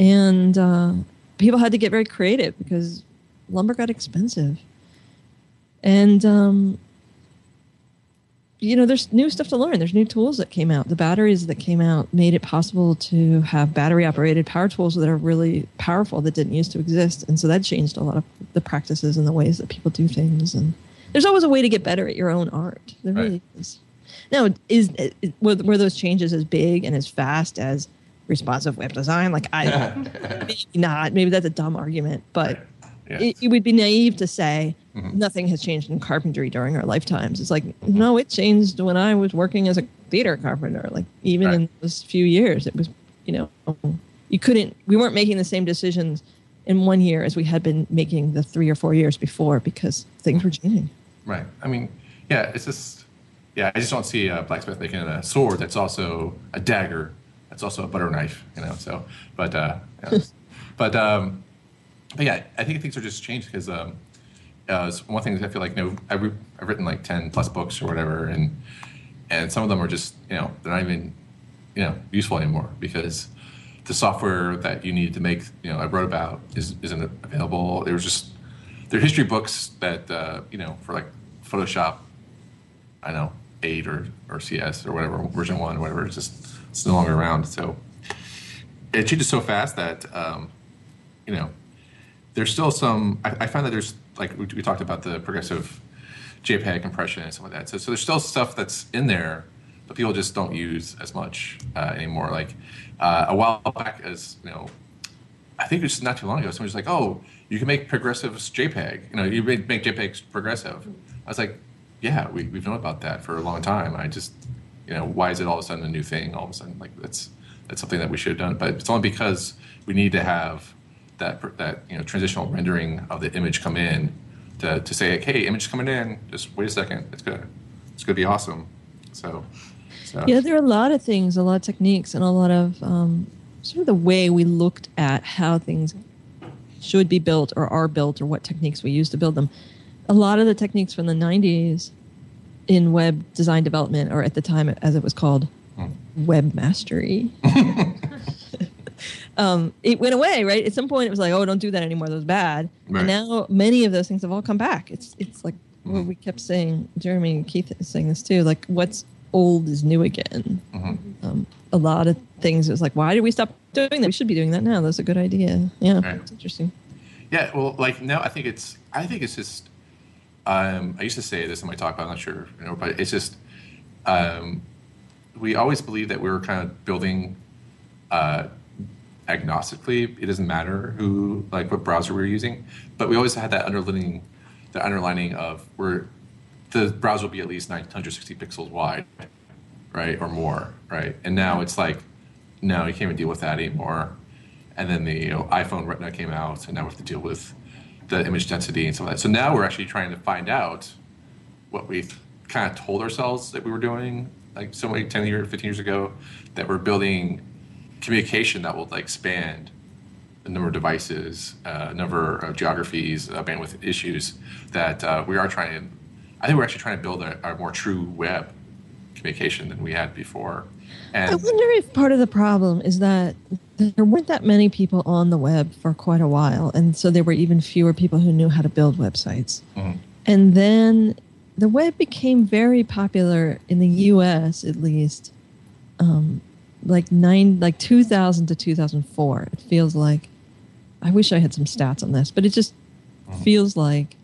And uh, people had to get very creative because lumber got expensive, and um, you know, there's new stuff to learn. There's new tools that came out. The batteries that came out made it possible to have battery operated power tools that are really powerful that didn't used to exist. And so that changed a lot of the practices and the ways that people do things. And there's always a way to get better at your own art. There Right. really is. Now, is were, were those changes as big and as fast as responsive web design? Like, I maybe not. Maybe that's a dumb argument, but yeah. it, it would be naive to say Mhm. nothing has changed in carpentry during our lifetimes. It's like, no, it changed when I was working as a theater carpenter. Like, even Right. in those few years, it was you know, you couldn't. We weren't making the same decisions in one year as we had been making the three or four years before because things were changing. Right. I mean, yeah, it's just, yeah, I just don't see a blacksmith making a sword that's also a dagger, that's also a butter knife, you know. So, but, uh, yeah. but, um, but yeah, I think things are just changed because um, uh, one thing is I feel like, you know, I've, I've written like ten plus books or whatever, and and some of them are just, you know, they're not even, you know, useful anymore because the software that you needed to make, you know, I wrote about is, isn't available. There was just there are history books that uh, you know for like Photoshop, I know eight or or CS or whatever version one or whatever. It's just it's no longer around. So it changes so fast that um, you know there's still some. I, I find that there's like we, we talked about the progressive JPEG compression and stuff like that. So, so there's still stuff that's in there, but people just don't use as much uh, anymore. Like uh, a while back, as you know, I think it's not too long ago. Someone was like, "Oh, you can make progressive JPEG. You know, you make, make JPEGs progressive." I was like, "Yeah, we, we've known about that for a long time. I just, you know, why is it all of a sudden a new thing? All of a sudden, like that's that's something that we should have done. But it's only because we need to have that that you know transitional rendering of the image come in to, to say like, hey, image coming in. Just wait a second. It's gonna it's gonna be awesome. So, so. Yeah, there are a lot of things, a lot of techniques, and a lot of um, sort of the way we looked at how things should be built or are built or what techniques we use to build them. A lot of the techniques from the 90s in web design development, or at the time as it was called, Hmm. web mastery. um, it went away, right? At some point, it was like, "Oh, don't do that anymore. That was bad." Right. And now, many of those things have all come back. It's it's like Hmm. what we kept saying. Jeremy and Keith is saying this too. Like, what's old is new again. Mhm. Um, a lot of things. It was like, why did we stop doing that? We should be doing that now. That's a good idea. Yeah, Right. it's interesting. Yeah, well, like now I think it's I think it's just um, I used to say this in my talk, but I'm not sure, you know, but it's just um, we always believed that we were kind of building uh, agnostically. It doesn't matter who like what browser we were using, but we always had that underlining the underlining of where the browser will be at least 960 pixels wide, right, or more, right? And now it's like, no, you can't even deal with that anymore. And then the you know, iPhone Retina came out, and now we have to deal with the image density and stuff like that. So now we're actually trying to find out what we kind of told ourselves that we were doing, like so many 10 years, 15 years ago, that we're building communication that will like span the number of devices, uh, number of geographies, uh, bandwidth issues that uh, we are trying to. I think we're actually trying to build a, a more true web communication than we had before. I wonder if part of the problem is that there weren't that many people on the web for quite a while, and so there were even fewer people who knew how to build websites. Mhm. And then the web became very popular in the U.S. at least, um, like nine, like 2000 to 2004. It feels like. I wish I had some stats on this, but it just feels like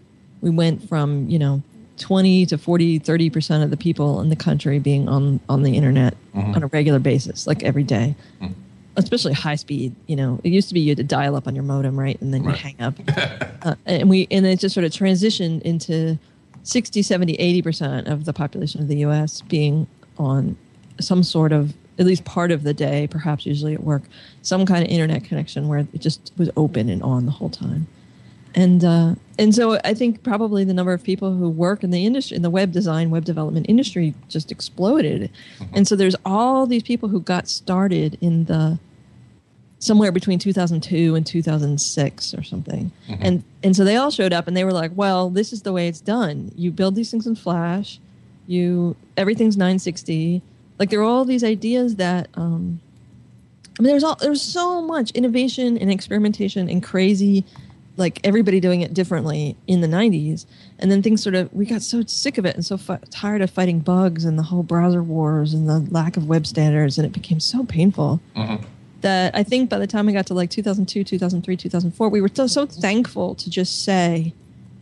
we went from you know 20 to 40 30 percent of the people in the country being on on the internet Mhm. on a regular basis like every day. Mhm. especially high speed you know. It used to be you had to dial up on your modem right and then you hang up. Uh, and we and it just sort of transitioned into 60 70 80 percent of the population of the us being on some sort of at least part of the day perhaps usually at work some kind of internet connection where it just was open and on the whole time and uh, and so I think probably the number of people who work in the industry, in the web design, web development industry, just exploded. And so there's all these people who got started in the somewhere between 2002 and 2006 or something, and and so they all showed up and they were like, well, this is the way it's done. You build these things in Flash, you everything's 960. Like there are all these ideas that. Um, I mean, there's all there's so much innovation and experimentation and crazy like everybody doing it differently in the 90s and then things sort of we got so sick of it and so tired of fighting bugs and the whole browser wars and the lack of web standards and it became so painful Mhm. that i think by the time we got to like 2002 2003 2004 we were so, so thankful to just say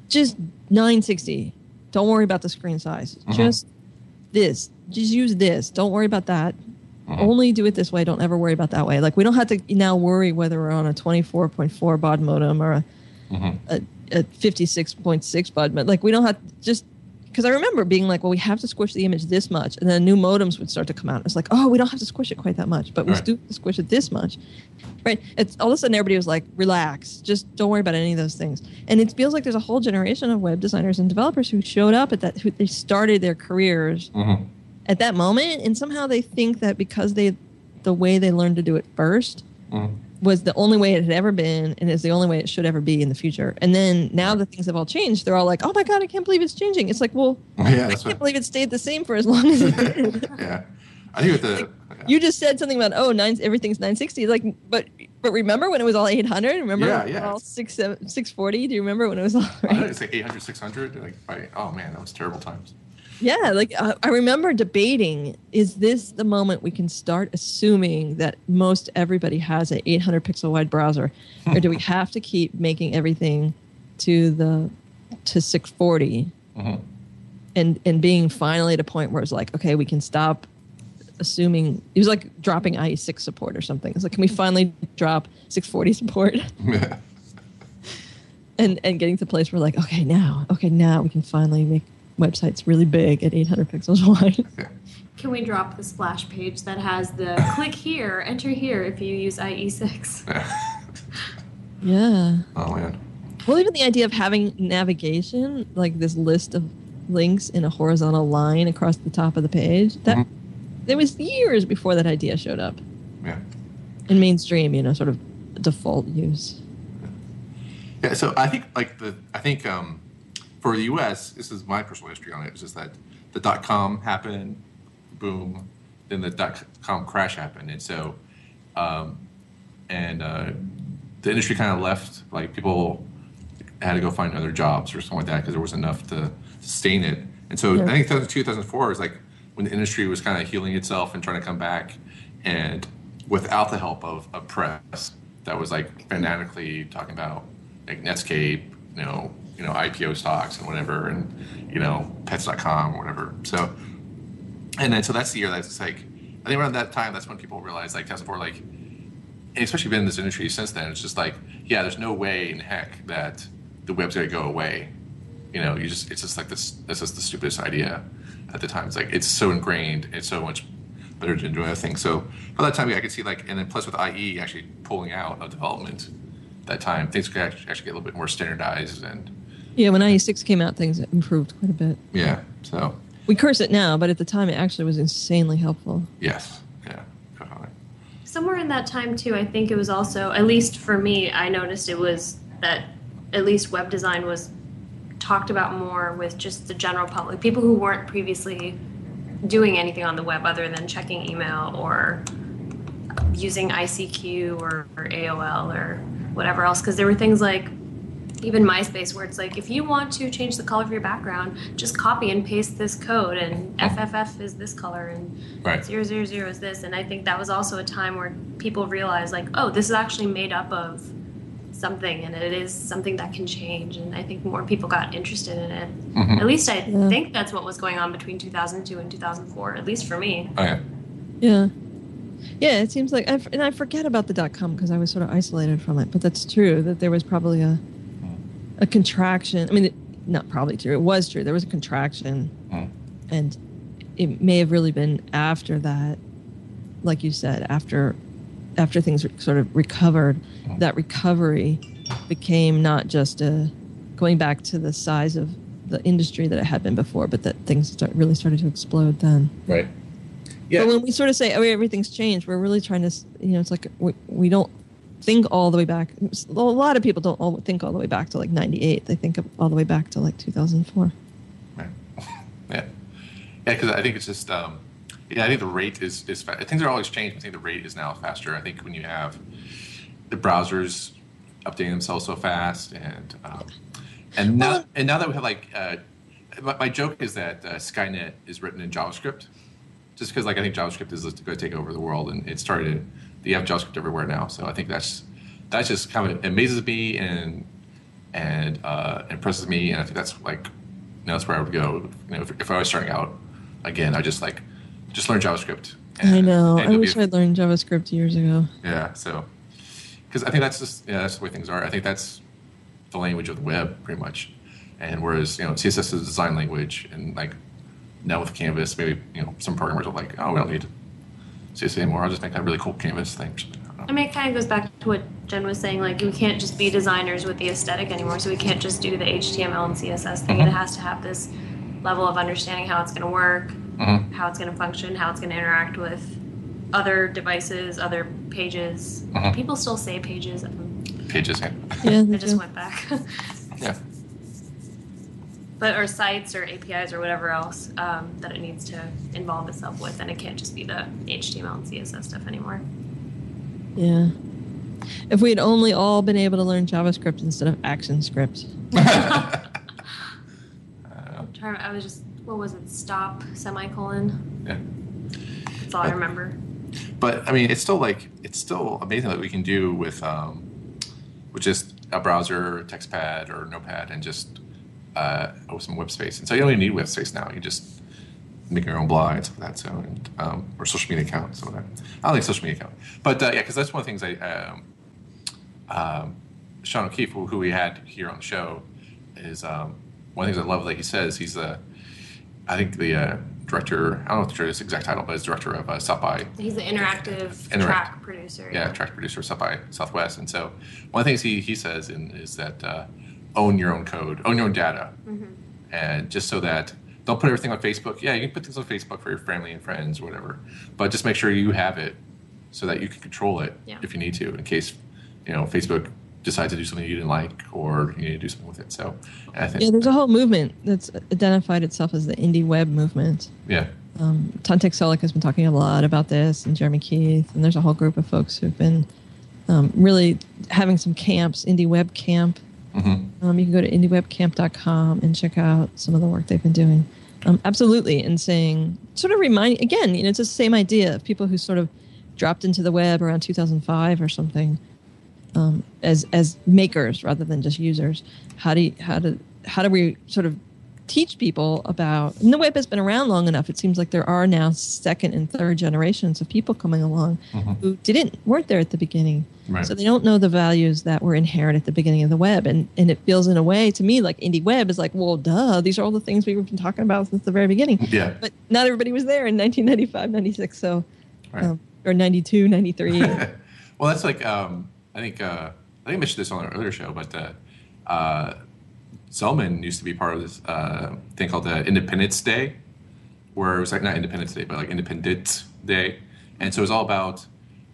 just 960 don't worry about the screen size. Just this just use this don't worry about that. Only do it this way don't ever worry about that way. Like we don't have to now worry whether we're on a 24.4 baud modem or a Mhm. a, a 56.6 bud but like we don't have to just because I remember being like, well, we have to squish the image this much, and then new modems would start to come out. It's like, oh, we don't have to squish it quite that much, but we Right. do squish it this much, right? It's all of a sudden everybody was like, relax, just don't worry about any of those things. And it feels like there's a whole generation of web designers and developers who showed up at that, who they started their careers Mhm. at that moment, and somehow they think that because they, the way they learned to do it first, Mhm. Was the only way it had ever been and is the only way it should ever be in the future. And then now that things have all changed, they're all like, "Oh my god, I can't believe it's changing." It's like, well, oh, Yeah, I can't what. believe it stayed the same for as long as it did. Yeah, I think with the you just said something about oh nine everything's 960 like but but remember when it was all 800 remember Yeah, when it was yeah. all 6 7, 640 do you remember when it was all right it's like 800, 600. Like, right. oh man, that was terrible times. Yeah like uh, i remember debating is this the moment we can start assuming that most everybody has an 800 pixel wide browser? Or do we have to keep making everything to the to 640 Mhm. and and being finally at a point where it's like okay we can stop assuming it was like dropping ie6 support or something. It's like can we finally drop 640 support? And and getting to the place where like okay now okay now we can finally make websites really big at 800 pixels wide Can we drop the splash page that has the click here, enter here if you use E IE6? yeah oh man. well even the idea of having navigation like this list of links in a horizontal line across the top of the page that Mhm. it was years before that idea showed up Yeah. in mainstream you know sort of default use Yeah, so I think like the I think um, for the U.S. this is my personal history on it. It's just that the dot com happened, boom, then the dot com crash happened, and so um, and uh, the industry kind of left. Like people had to go find other jobs or something like that because there was enough to sustain it. And so Yeah. I think 2004 is like when the industry was kind of healing itself and trying to come back, and without the help of a press that was like fanatically talking about like Netscape, you know, you know IPO stocks and whatever, and you know Pets.com or whatever. So, and then so that's the year that's like I think around that time that's when people realized like 2004 like especially been in this industry since then, it's just like, yeah, there's no way in heck that the web's gonna go away. You know, you just it's just like this this is the stupidest idea at the time. It's like it's so ingrained, it's so much better to do other things. So by that time yeah, I could see like and then plus with IE actually pulling out of development that time, things could actually actually get a little bit more standardized and yeah when ie6 came out things improved quite a bit yeah. So we curse it now but at the time it actually was insanely helpful yes. Yeah. Definitely. Somewhere in that time, too, I think it was also, at least for me, I noticed it was that at least web design was talked about more with just the general public, people who weren't previously doing anything on the web other than checking email or using ICQ or, or AOL or whatever else. Because there were things like even MySpace where it's like if you want to change the color of your background, just copy and paste this code, and FFF is this color, and Right. zero zero zero is this. And I think that was also a time where people realized like, oh, this is actually made up of something, and it is something that can change. And I think more people got interested in it. Mhm. At least I Yeah. think that's what was going on between 2002 and 2004. At least for me. Oh yeah. Yeah. Yeah, it seems like, I f- and I forget about the dot com because I was sort of isolated from it, but that's true that there was probably a a contraction. I mean, it, not probably true. It was true. There was a contraction, Mm. and it may have really been after that, like you said, after after things sort of recovered. Mm. That recovery became not just a going back to the size of the industry that it had been before, but that things start, really started to explode then. Right. Yeah. But when we sort of say, "Oh, everything's changed," we're really trying to, you know, it's like we, we don't think all the way back. A lot of people don't all think all the way back to like '98. They think all the way back to like 2004. Right. Yeah. Yeah, because I think it's just, um, yeah, I think the rate is, is fa- things are always changing. I think the rate is now faster. I think when you have the browsers updating themselves so fast and, um, and now, Well- and now that we have like, uh, my, my joke is that uh, Skynet is written in JavaScript just because like I think JavaScript is going to take over the world and it started, you have JavaScript everywhere now. So I think that's, that's just kind of amazes me and, and uh, impresses me. And I think that's like, you know, that's where I would go. You know, if, if I was starting out again, I just like just learn JavaScript. I know. and I wish be- I'd learned JavaScript years ago. Yeah. So, because I think that's just yeah, that's the way things are. I think that's the language of the web, pretty much. And whereas you know CSS is a design language, and like now with Canvas, maybe you know some programmers are like, oh, we don't need CSS anymore. I'll just make that really cool Canvas thing. I mean, it kind of goes back to what Jen was saying. Like, we can't just be designers with the aesthetic anymore. So we can't just do the HTML and CSS thing. Mhm. It has to have this level of understanding how it's going to work, Mhm. how it's going to function, how it's going to interact with other devices, other pages. Mhm. People still say pages. Pages, yeah. Yeah, I they just went back. yeah. But or sites or APIs or whatever else um, that it needs to involve itself with, and it can't just be the HTML and CSS stuff anymore. Yeah. If we had only all been able to learn JavaScript instead of ActionScript. Uh, Try- I was just what was it? Stop semicolon. yeah. That's all I remember. But I mean, it's still like it's still amazing that we can do with um, with just a browser, TextPad, or Notepad, and just uh, with some web space. And so you don't even need web space now. You just make your own blog and stuff like that. So and, um, or social media account. and stuff like that. I don't think social media account, but uh, yeah, because that's one of the things I. Um, um, Shawn O'Keefe, who, we had here on the show, is um, one of the things I love that he says. He's the, I think the uh, director. I don't know if the exact title, but he's director of uh, South by He's the interactive Interact- track producer. yeah, track producer South by Southwest. And so one of the things he, he says in, is that uh, own your own code, own your own data, Mm-hmm. and just so that don't put everything on Facebook. Yeah, you can put things on Facebook for your family and friends, or whatever, but just make sure you have it so that you can control it Yeah. if you need to, in case you know Facebook decides to do something you didn't like, or you need to do something with it. So I think Yeah, there's a whole movement that's identified itself as the indie web movement. yeah, Um, Tantek Çelik has been talking a lot about this, and Jeremy Keith, and there's a whole group of folks who've been um, really having some camps, indie web camp. Hmm Um, you can go to indiewebcamp.com and check out some of the work they've been doing. Um, absolutely, and saying, sort of remind again, you know, it's the same idea of people who sort of dropped into the web around 2005 or something um, as as makers rather than just users. How do you, how do how do we sort of teach people about? And the web has been around long enough. It seems like there are now second and third generations of people coming along Mhm. who didn't weren't there at the beginning. Right. So they don't know the values that were inherent at the beginning of the web. And, and it feels in a way to me like indie web is like, well, duh, these are all the things we've been talking about since the very beginning. yeah, But not everybody was there in 1995, 96, so, Right. um, or 92, 93. well, that's like um, I think uh, I think I mentioned this on an earlier show, but uh, uh, Zeldman used to be part of this uh, thing called the Independence Day, where it was like not Independence Day, but like Independence Day, and so it was all about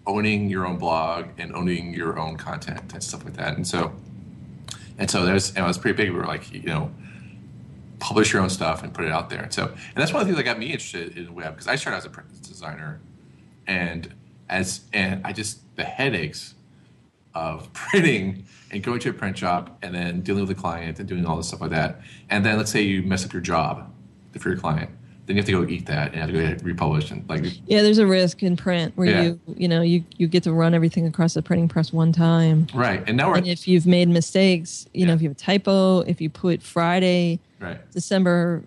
owning your own blog and owning your own content and stuff like that. And so, and so there's and it was pretty big. We were like, you know, publish your own stuff and put it out there. And so, and that's one of the things that got me interested in web because I started as a print designer, and as and I just the headaches of printing and going to a print shop and then dealing with the client and doing all this stuff like that. And then let's say you mess up your job for your client, then you have to go eat that and have to go get it republished and like yeah, there's a risk in print where Yeah. you, you know, you, you get to run everything across the printing press one time. right. And now we're And if you've made mistakes, you know, if you have a typo, if you put Friday, right. December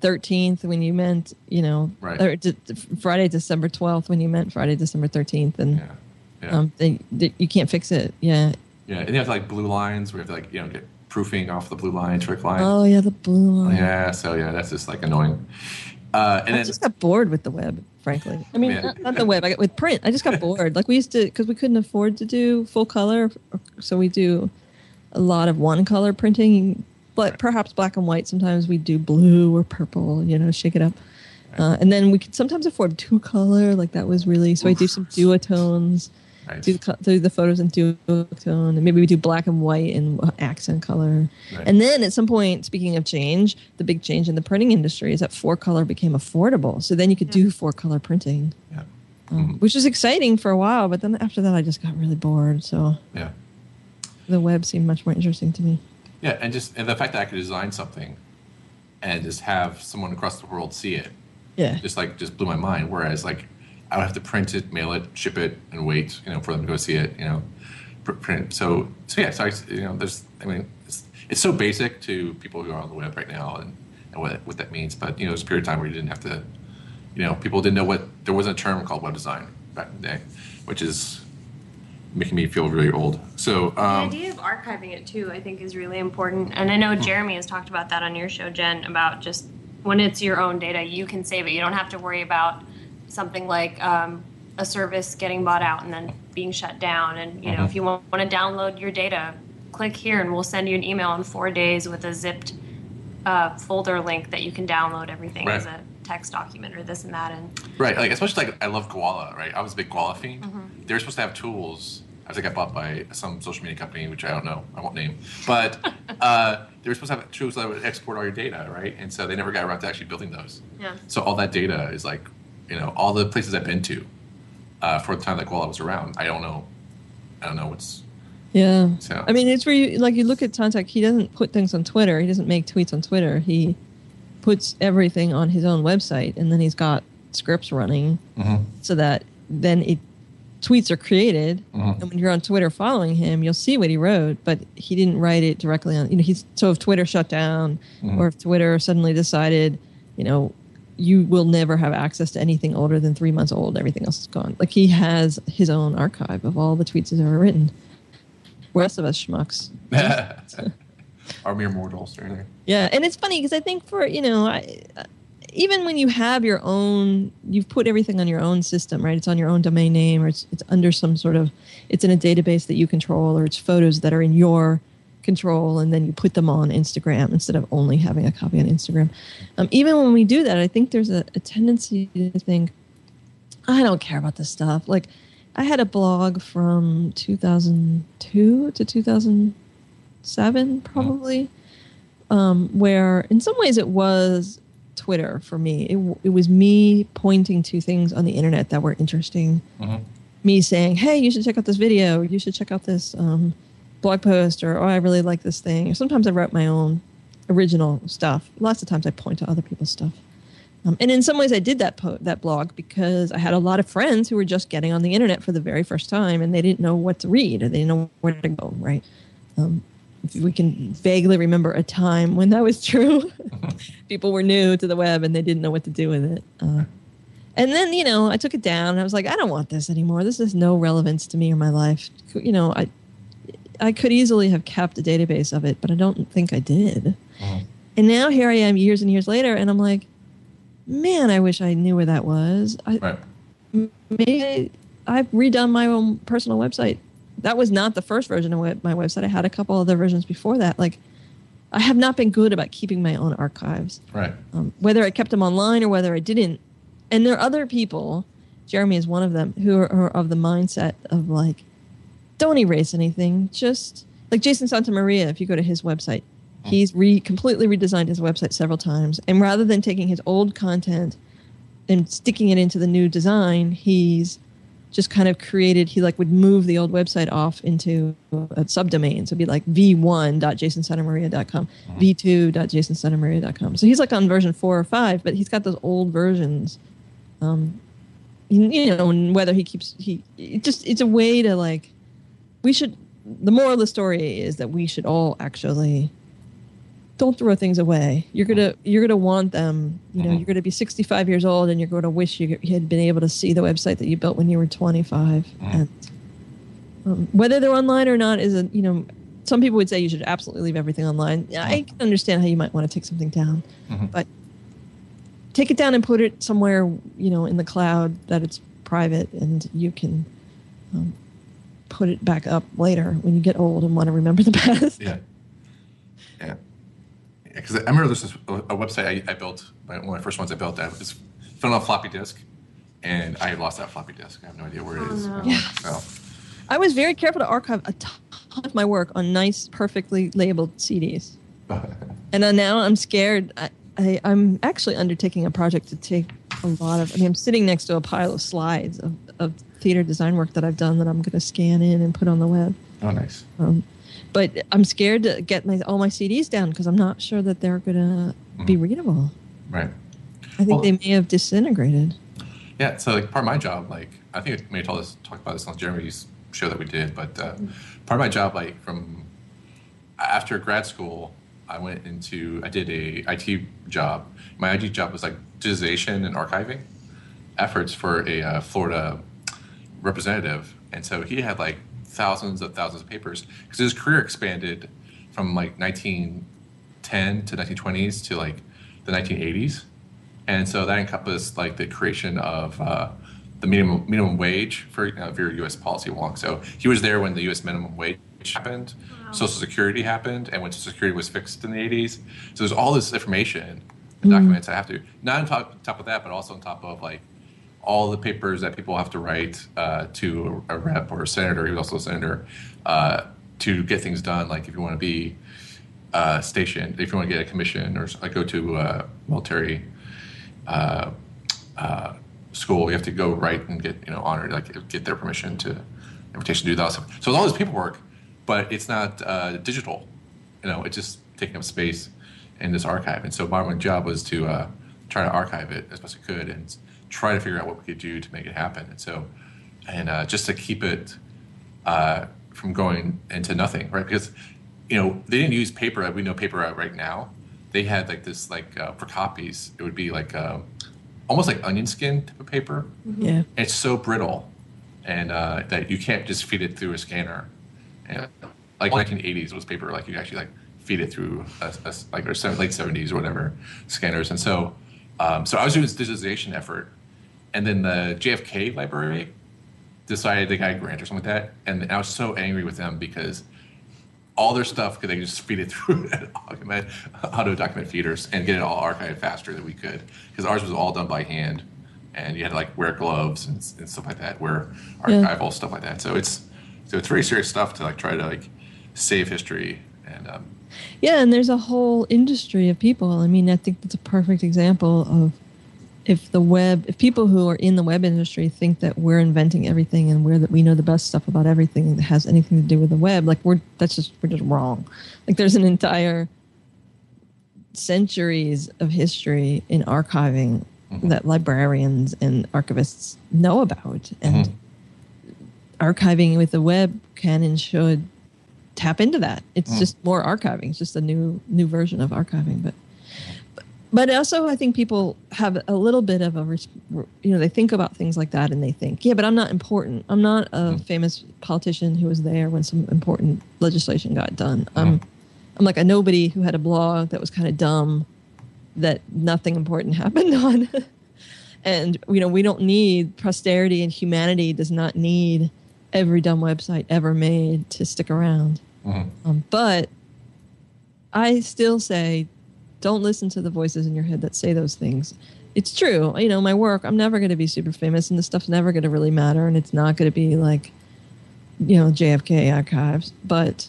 13th when you meant, you know, Right. or d- Friday, December 12th when you meant Friday, December 13th, and Yeah. Yeah. um, they, they, you can't fix it. Yeah. yeah. And you have to like blue lines. We have to like you know get proofing off the blue line, trick line. Oh yeah, the blue line. Yeah. So yeah, that's just like annoying. Uh, and I then just got bored with the web, frankly. I mean, not, not the web. I got with print. I just got bored. Like we used to, because we couldn't afford to do full color, so we do a lot of one color printing, but perhaps black and white. Sometimes we do blue or purple. You know, shake it up. Uh, and then we could sometimes afford two color. Like that was really so. I do some duotones. Right. do the, co- do the photos in duotone, and maybe we do black and white and accent color. Right. And then at some point, speaking of change, the big change in the printing industry is that four color became affordable. So then you could do four color printing, yeah. um, which was exciting for a while. But then after that, I just got really bored. So Yeah. the web seemed much more interesting to me. Yeah, and just and the fact that I could design something and just have someone across the world see it, Yeah. just like just blew my mind. Whereas like I would have to print it, mail it, ship it, and wait, you know, for them to go see it, you know, print. it. So so yeah, so I, you know, there's I mean, it's, it's so basic to people who are on the web right now and, and what what that means. But you know, there's a period of time where you didn't have to, you know, people didn't know what there wasn't a term called web design back in the day, which is making me feel really old. So The um, idea of archiving it too, I think, is really important. And I know Jeremy has talked about that on your show, Jen, about just when it's your own data, you can save it. You don't have to worry about something like um, a service getting bought out and then being shut down. And you know, if you want, want to download your data, click here, and we'll send you an email in four days with a zipped uh, folder link that you can download everything Right. as a text document or this and that. And Right, like especially like I love Gowalla, right? I was a big Gowalla fiend. Mm-hmm. They were supposed to have tools. I think I got bought by some social media company, which I don't know, I won't name. But uh, they were supposed to have tools that would export all your data, right? And so they never got around to actually building those. yeah, So all that data is like, you know, all the places I've been to uh, for the time that Gowalla was around. I don't know, I don't know what's Yeah. so. I mean, it's where you like you look at Tantek. He doesn't put things on Twitter. He doesn't make tweets on Twitter. He puts everything on his own website, and then he's got scripts running Mhm. so that then it tweets are created, Mhm. and when you're on Twitter following him, you'll see what he wrote. But he didn't write it directly on. You know, he's so if Twitter shut down, Mhm. or if Twitter suddenly decided, you know. You will never have access to anything older than three months old. Everything else is gone. Like he has his own archive of all the tweets he's ever written. The Rest of us schmucks Are mere mortals, really. Yeah, and it's funny because I think for you know, I, even when you have your own, you've put everything on your own system, right? It's on your own domain name, or it's it's under some sort of, it's in a database that you control, or it's photos that are in your control, and then you put them on Instagram instead of only having a copy on Instagram. Um, even when we do that, I think there's a, a tendency to think, I don't care about this stuff. Like, I had a blog from 2002 to 2007, probably um, where in some ways it was Twitter for me. It, it was me pointing to things on the internet that were interesting. Mhm. Me saying, "Hey, you should check out this video. You should check out this um, blog post," or "Oh, I really like this thing." Or sometimes I wrote my own original stuff. Lots of times I point to other people's stuff. Um, and in some ways, I did that po- that blog because I had a lot of friends who were just getting on the internet for the very first time, and they didn't know what to read or they didn't know where to go. Right? Um, if we can vaguely remember a time when that was true. People were new to the web and they didn't know what to do with it. Uh, and then you know, I took it down. And I was like, I don't want this anymore. This has no relevance to me or my life. You know, I I could easily have kept a database of it, but I don't think I did. Mhm. And now here I am, years and years later, and I'm like, man, I wish I knew where that was. I, Right. maybe I, I've redone my own personal website. That was not the first version of my website. I had a couple other versions before that. Like, I have not been good about keeping my own archives, Right. um, whether I kept them online or whether I didn't. And there are other people, Jeremy is one of them, who are, are of the mindset of like, don't erase anything. Just like Jason Santa Maria, if you go to his website, he's re completely redesigned his website several times. And rather than taking his old content and sticking it into the new design, he's just kind of created he like would move the old website off into a subdomain so it'd be like v1.jasonsantamaria.com v2.jasonsantamaria.com so he's like on version four or five but he's got those old versions um you, you know and whether he keeps he it just it's a way to like we should the moral of the story is that we should all actually don't throw things away. You're gonna you're gonna want them. You know, Mhm. you're gonna be 65 years old, and you're going to wish you had been able to see the website that you built when you were 25. Mhm. And um, whether they're online or not is a you know, some people would say you should absolutely leave everything online. I can understand how you might want to take something down, Mhm. but take it down and put it somewhere you know in the cloud that it's private and you can um, put it back up later when you get old and want to remember the past. Yeah. Yeah. Because I remember this is a, a website I, I built, one of my first ones I built that was found on a floppy disk, and I had lost that floppy disk. I have no idea where it Oh, is. no. Yeah. So, I was very careful to archive a ton of my work on nice, perfectly labeled CDs. And then now I'm scared. I, I, I'm actually undertaking a project to take a lot of. I mean, I'm sitting next to a pile of slides of, of theater design work that I've done that I'm going to scan in and put on the web. oh, nice. Um, but I'm scared to get my all my CDs down because I'm not sure that they're going to be readable. Right. I think Well- they may have disintegrated. Yeah. So, like, part of my job, like, I think I may have told us, talked about this on Jeremy's show that we did, but uh, part of my job, like, from after grad school, I went into, I did a IT job. My IT job was like digitization and archiving efforts for a uh, Florida representative. And so he had like thousands of thousands of papers because his career expanded from like 1910 to 1920s to like the 1980s, and so that encompassed like the creation of uh, the minimum minimum wage for you know, if you're U.S. policy wonk. So he was there when the U.S. minimum wage happened, wow. Social Security happened, and when Social Security was fixed in the 80s. So there's all this information and mm-hmm. documents I have to not on top, top of that, but also on top of like all the papers that people have to write uh, to a rep or a senator. He was also a senator uh, to get things done. Like if you want to be uh, stationed, if you want to get a commission or like go to a military uh, uh, school, you have to go write and get you know honored, like get their permission to invitation to do that stuff. So it's all this paperwork, but it's not uh, digital. You know, it's just taking up space in this archive. And so my job was to try to archive it as best I could and try to figure out what we could do to make it happen. And so, and uh, just to keep it uh, from going into nothing, right? Because you know they didn't use paper. We know paper right now. They had like this, like uh, for copies, it would be like um, almost like onion skin type of paper. Mm-hmm. Yeah, it's so brittle, and uh, that you can't just feed it through a scanner. And like 1980s was paper, like you actually like feed it through a, a, like or late 70s or whatever scanners. And so, um, so I was doing this digitization effort and then the JFK library decided they got a grant or something like that, and I was so angry with them because all their stuff could they just feed it through auto document feeders and get it all archived faster than we could because ours was all done by hand, and you had to like wear gloves and, and stuff like that, wear archival yeah. stuff like that. So it's so it's very serious stuff to like try to like save history and. Um, yeah, and there's a whole industry of people. I mean, I think that's a perfect example of if the web if people who are in the web industry think that we're inventing everything and we're that we know the best stuff about everything that has anything to do with the web like we're that's just we're just wrong like there's an entire centuries of history in archiving mm-hmm. that librarians and archivists know about and mm-hmm. archiving with the web can and should tap into that it's mm. just more archiving it's just a new new version of archiving but but also i think people have a little bit of a you know they think about things like that and they think yeah but i'm not important i'm not a mm. famous politician who was there when some important legislation got done i'm mm. i'm like a nobody who had a blog that was kind of dumb that nothing important happened on and you know we don't need posterity and humanity does not need every dumb website ever made to stick around mm. um, but i still say don't listen to the voices in your head that say those things. It's true. You know, my work, I'm never going to be super famous and the stuff's never going to really matter and it's not going to be like, you know, JFK archives, but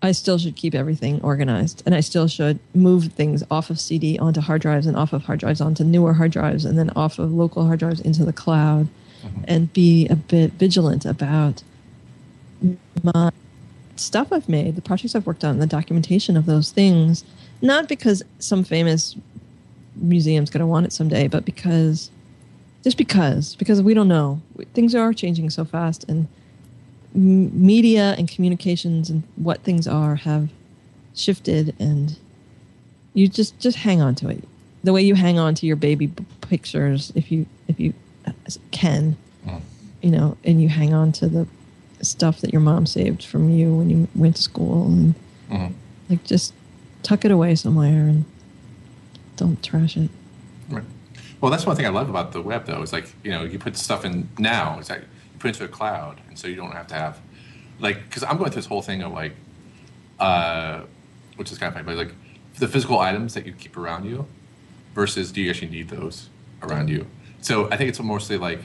I still should keep everything organized and I still should move things off of CD onto hard drives and off of hard drives onto newer hard drives and then off of local hard drives into the cloud mm-hmm. and be a bit vigilant about my stuff I've made, the projects I've worked on, the documentation of those things, not because some famous museum's going to want it someday, but because just because because we don't know things are changing so fast and m- media and communications and what things are have shifted and you just just hang on to it the way you hang on to your baby b- pictures if you if you uh, can mm. you know and you hang on to the stuff that your mom saved from you when you went to school and mm-hmm. like just tuck it away somewhere and don't trash it. Right. Well that's one thing i love about the web though is like you know you put stuff in now it's like you put it into a cloud and so you don't have to have like because i'm going through this whole thing of like uh which is kind of funny but like the physical items that you keep around you versus do you actually need those around you? So i think it's mostly like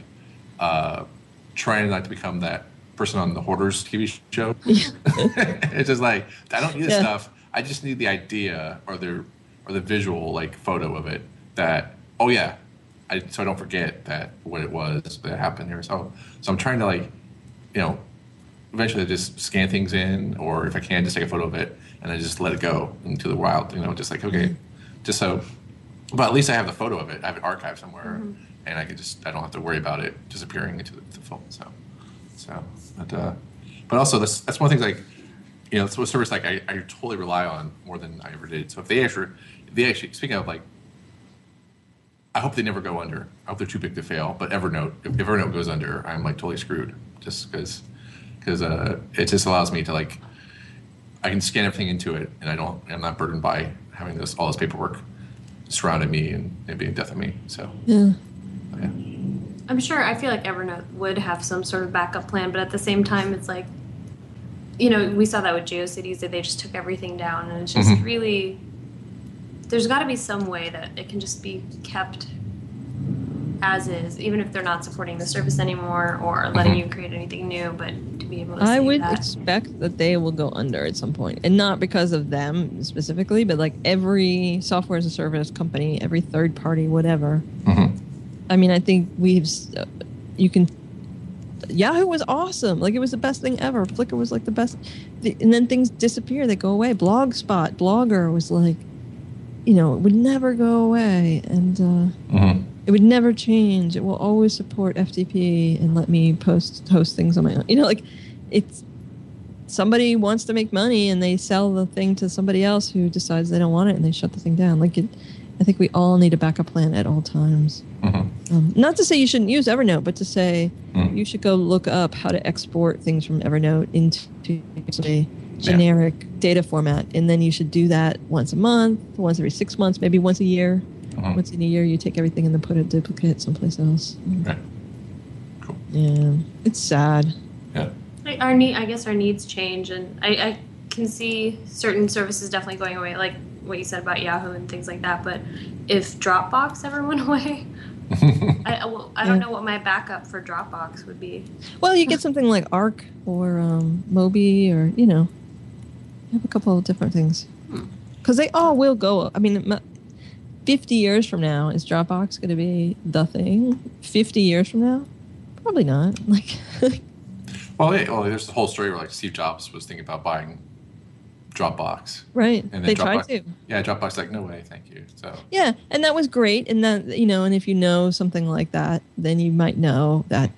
uh trying not to become that person on the Hoarders TV show. it's just like I don't need yeah. stuff. I just need the idea or the or the visual like photo of it that oh yeah, I, so I don't forget that what it was that happened here. So so I'm trying to like you know eventually I just scan things in or if I can just take a photo of it and I just let it go into the wild. You know, just like okay, just so. But at least I have the photo of it. I have it archived somewhere, mm-hmm. and I can just I don't have to worry about it disappearing into the, the phone. So. So, but uh, but also that's that's one of the things like you know, it's a service like I, I totally rely on more than I ever did. So if they actually, they actually speaking of like I hope they never go under. I hope they're too big to fail. But Evernote, if Evernote goes under, I'm like totally screwed. Just because, because uh, it just allows me to like, I can scan everything into it, and I don't. I'm not burdened by having this all this paperwork surrounding me and, and being death of me. So Yeah. yeah, I'm sure. I feel like Evernote would have some sort of backup plan, but at the same time, it's like, you know, we saw that with GeoCities that they just took everything down, and it's just Mhm. really. There's got to be some way that it can just be kept as is, even if they're not supporting the service anymore or letting Mhm. you create anything new. But to be able to, I would that. expect that they will go under at some point, and not because of them specifically, but like every software as a service company, every third party, whatever. Mhm. I mean, I think we've uh, you can. Yahoo was awesome. Like it was the best thing ever. Flickr was like the best, the, and then things disappear. They go away. Blogspot, Blogger was like, you know, it would never go away, and uh, Mhm. it would never change. It will always support FTP and let me post host things on my own. You know, like it's somebody wants to make money and they sell the thing to somebody else who decides they don't want it and they shut the thing down. Like it, I think we all need a backup plan at all times. Mhm. Um, not to say you shouldn't use Evernote, but to say Mm. you should go look up how to export things from Evernote into a generic data format, and then you should do that once a month, once every six months, maybe once a year. Mhm. Once in a year, you take everything and then put a duplicate someplace else. Right. Cool. Yeah, it's sad. Yeah. Our need, I guess our needs change, and I, I can see certain services definitely going away, like what you said about Yahoo and things like that. But if Dropbox ever went away, I, I- well, I don't Yeah. know what my backup for Dropbox would be. Well, you get something like Arq or um, Mobi, or you know, you have a couple of different things because they all will go. I mean, fifty years from now, is Dropbox going to be the thing? Fifty years from now, probably not. Like, Well, yeah, well, there's the whole story where like Steve Jobs was thinking about buying Dropbox. right? And then They Dropbox, tried to. Yeah, Dropbox like no way, thank you. So Yeah, and that was great. And that you know, and if you know something like that, then you might know that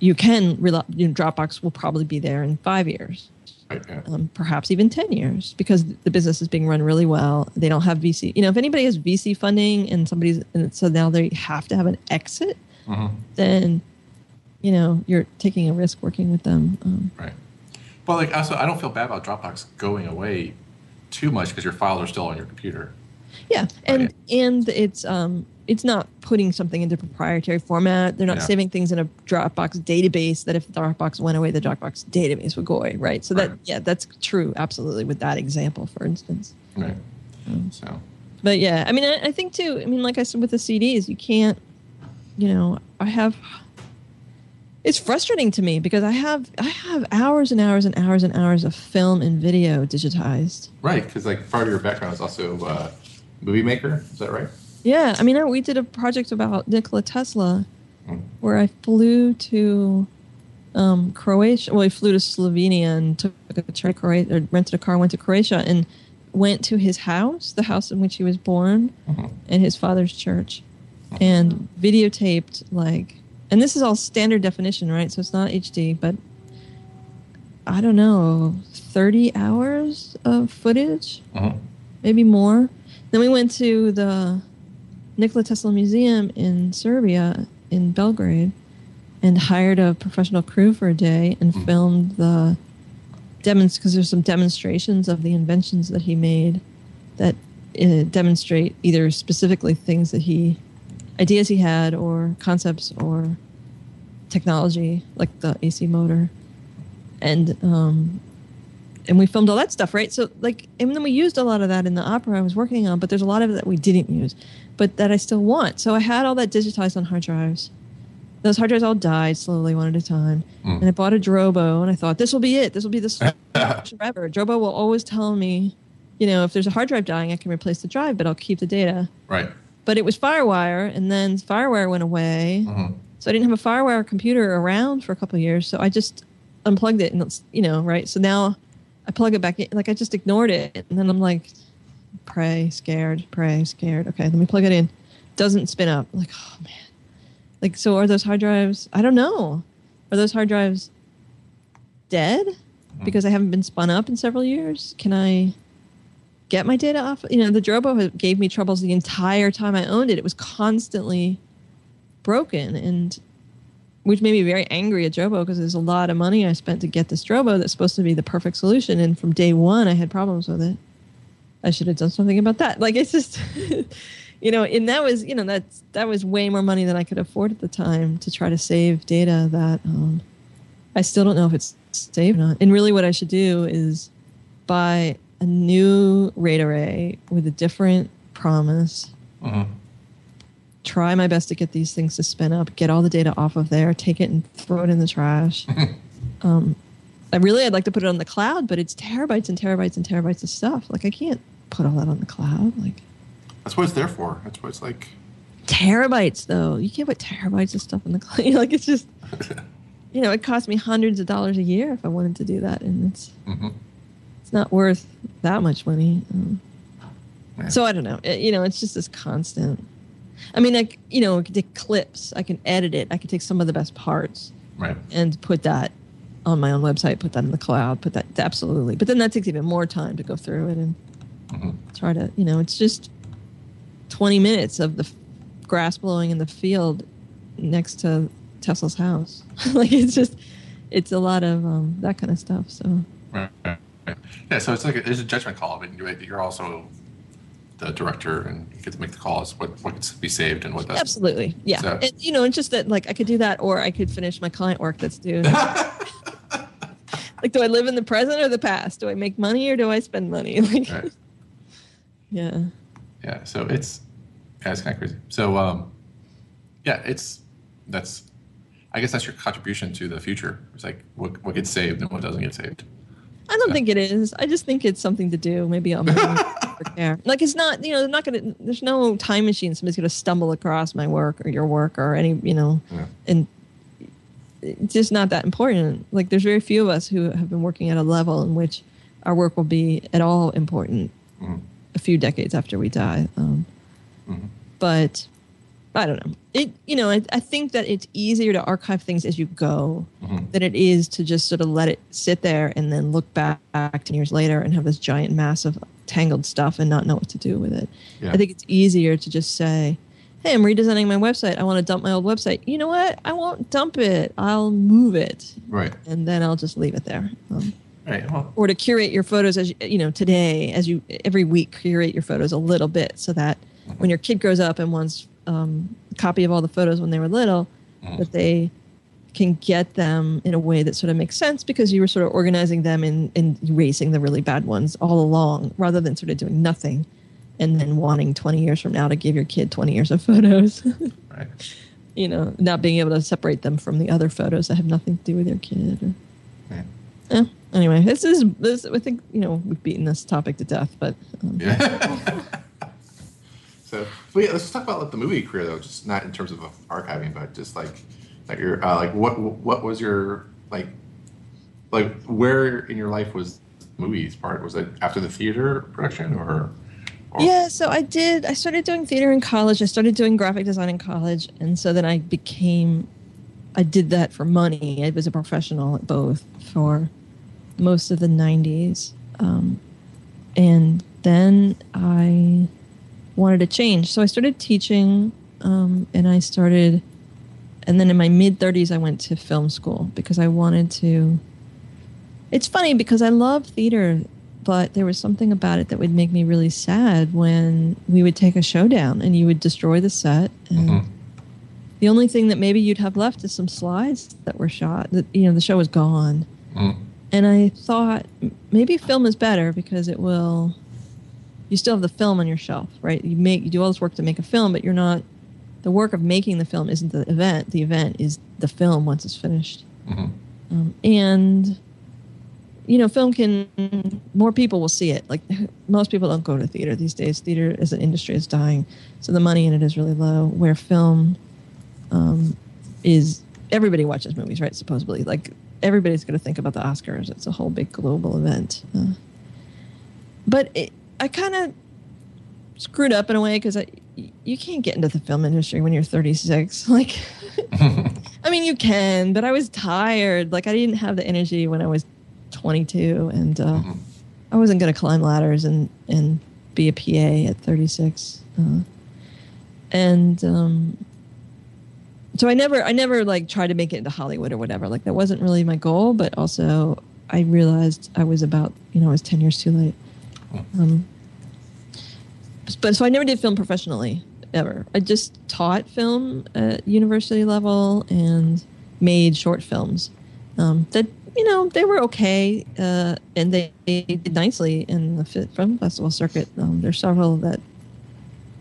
you can rely. You know, Dropbox will probably be there in five years. right, yeah. um, perhaps even 10 years because the business is being run really well. They don't have VC. You know, if anybody has VC funding and somebody's, and so now they have to have an exit, Mhm. then, you know, you're taking a risk working with them. Um, Right. Well, like also, I don't feel bad about Dropbox going away too much because your files are still on your computer. yeah. And, Right. and it's, um, it's not putting something into proprietary format. They're not Yeah. saving things in a Dropbox database that if Dropbox went away, the Dropbox database would go away, right? So that, Right. yeah, that's true, absolutely, with that example, for instance. Right. Mm. So But yeah, I mean, I, I think too. I mean, like I said with the CDs, you can't. You know, I have. It's frustrating to me because I have I have hours and hours and hours and hours of film and video digitized. right, because like part of your background is also uh, movie maker. Is that right? Yeah, I mean, we did a project about Nikola Tesla, Mm. where I flew to um, Croatia. Well, I flew to Slovenia and took a train Croatia, or rented a car, went to Croatia, and went to his house, the house in which he was born, Mhm. and his father's church, and videotaped like. And this is all standard definition, right? So it's not HD, but I don't know, thirty hours of footage Mhm. maybe more. Then we went to the Nikola Tesla Museum in Serbia, in Belgrade, and hired a professional crew for a day and Mm. filmed the demonst because there's some demonstrations of the inventions that he made that uh, demonstrate either specifically things that he ideas he had or concepts or technology like the AC motor and um, and we filmed all that stuff, right? So like, and then we used a lot of that in the opera I was working on, but there's a lot of it that we didn't use, but that I still want. So I had all that digitized on hard drives. Those hard drives all died slowly, one at a time. Mm. And I bought a Drobo, and I thought this will be it. This will be this forever. Drobo will always tell me, you know, if there's a hard drive dying, I can replace the drive, but I'll keep the data. Right. But it was FireWire, and then FireWire went away. Mhm. So I didn't have a FireWire computer around for a couple of years. So I just unplugged it, and it's, you know, right. So now I plug it back in. Like I just ignored it, and then I'm like, pray, scared, pray, scared. Okay, let me plug it in. Doesn't spin up. I'm like, oh man. Like, so are those hard drives? I don't know. Are those hard drives dead because I haven't been spun up in several years? Can I? Get my data off. You know, the Drobo gave me troubles the entire time I owned it. It was constantly broken, and which made me very angry at Drobo because there's a lot of money I spent to get this Drobo that's supposed to be the perfect solution, and from day one I had problems with it. I should have done something about that. Like it's just, you know, and that was, you know, that that was way more money than I could afford at the time to try to save data that um, I still don't know if it's saved or not. And really, what I should do is buy a new RAID array with a different promise. Mhm. Try my best to get these things to spin up, get all the data off of there, take it and throw it in the trash. um, I really, I'd like to put it on the cloud, but it's terabytes and terabytes and terabytes of stuff. Like I can't put all that on the cloud. Like That's what it's there for. That's what it's like. terabytes, though, you can't put terabytes of stuff in the cloud. like it's just, you know, it cost me hundreds of dollars a year if I wanted to do that, and it's hmm it's not worth that much money. Um. So I don't know. It- you know, it's just this constant. I mean, like you know, the clips. I can edit it. I can take some of the best parts Right. and put that on my own website. Put that in the cloud. Put that absolutely. But then that takes even more time to go through it and Mhm. try to. You know, it's just twenty minutes of the f- grass blowing in the field next to Tesla's house. like it's just, it's a lot of um, that kind of stuff. So. Right. Right. Yeah. So it's like a, there's a judgment call, but you're, you're also the director, and you get to make the calls. What what gets to be saved and what doesn't. Absolutely, yeah. So- And, you know, it's just that like I could do that, or I could finish my client work that's due. like, do I live in the present or the past? Do I make money or do I spend money? Like, Right. yeah, Yeah, so it's yeah, it's kind of crazy. So um, yeah, it's that's I guess that's your contribution to the future. It's like what what gets saved and what doesn't get saved. I don't think it is. I just think it's something to do. Maybe I'll care. Like, it's not. You know, they're not gonna. There's no time machine. Somebody's gonna stumble across my work or your work or any. You know, Yeah. and it's just not that important. Like, there's very few of us who have been working at a level in which our work will be at all important Mhm. a few decades after we die. Um, Mhm. But I don't know. It you know I, I think that it's easier to archive things as you go Mhm. than it is to just sort of let it sit there and then look back ten years later and have this giant mass of tangled stuff and not know what to do with it. Yeah. I think it's easier to just say, "Hey, I'm redesigning my website. I want to dump my old website. You know what? I won't dump it. I'll move it, Right. and then I'll just leave it there." Um, Right. Well, or to curate your photos as you, you know today as you every week curate your photos a little bit so that when your kid grows up and wants um, copy of all the photos when they were little Mhm. that they can get them in a way that sort of makes sense because you were sort of organizing them and, and erasing the really bad ones all along rather than sort of doing nothing and then wanting 20 years from now to give your kid 20 years of photos right. you know not being able to separate them from the other photos that have nothing to do with your kid or, Yeah. yeah. Anyway, this is this. I think you know we've beaten this topic to death, but um, Yeah. so, but yeah, let's talk about like, the movie career though, just not in terms of archiving, but just like like your uh, like what what was your like like where in your life was movies part? Was it after the theater production or? or yeah. So I did. I started doing theater in college. I started doing graphic design in college, and so then I became. I did that for money. I was a professional at both for most of the '90s, um, and then I wanted to change. So I started teaching, um, and I started, and then in my mid 30s, I went to film school because I wanted to. It's funny because I love theater, but there was something about it that would make me really sad when we would take a show down and you would destroy the set and. Mhm. The only thing that maybe you'd have left is some slides that were shot. That you know, the show was gone, Mm. and I thought maybe film is better because it will. You still have the film on your shelf, right? You make you do all this work to make a film, but you're not. The work of making the film isn't the event. The event is the film once it's finished. Mhm. Um, and you know, film can more people will see it. Like most people don't go to theater these days. Theater as an industry is dying, so the money in it is really low. Where film um, is everybody watches movies, right? Supposedly, like everybody's going to think about the Oscars. It's a whole big global event. Uh, but it, I kind of screwed up in a way because I you can't get into the film industry when you're 36. Like, I mean, you can, but I was tired. Like, I didn't have the energy when I was 22, and uh, Mhm. I wasn't going to climb ladders and and be a PA at 36. Uh, and um, so I never I never like tried to make it into Hollywood or whatever. Like that wasn't really my goal, but also I realized I was about you know I was 10 years too late. Um, but so I never did film professionally ever. I just taught film at university level and made short films um, that you know they were okay uh, and they, they, did nicely in the film festival circuit. Um, there's several that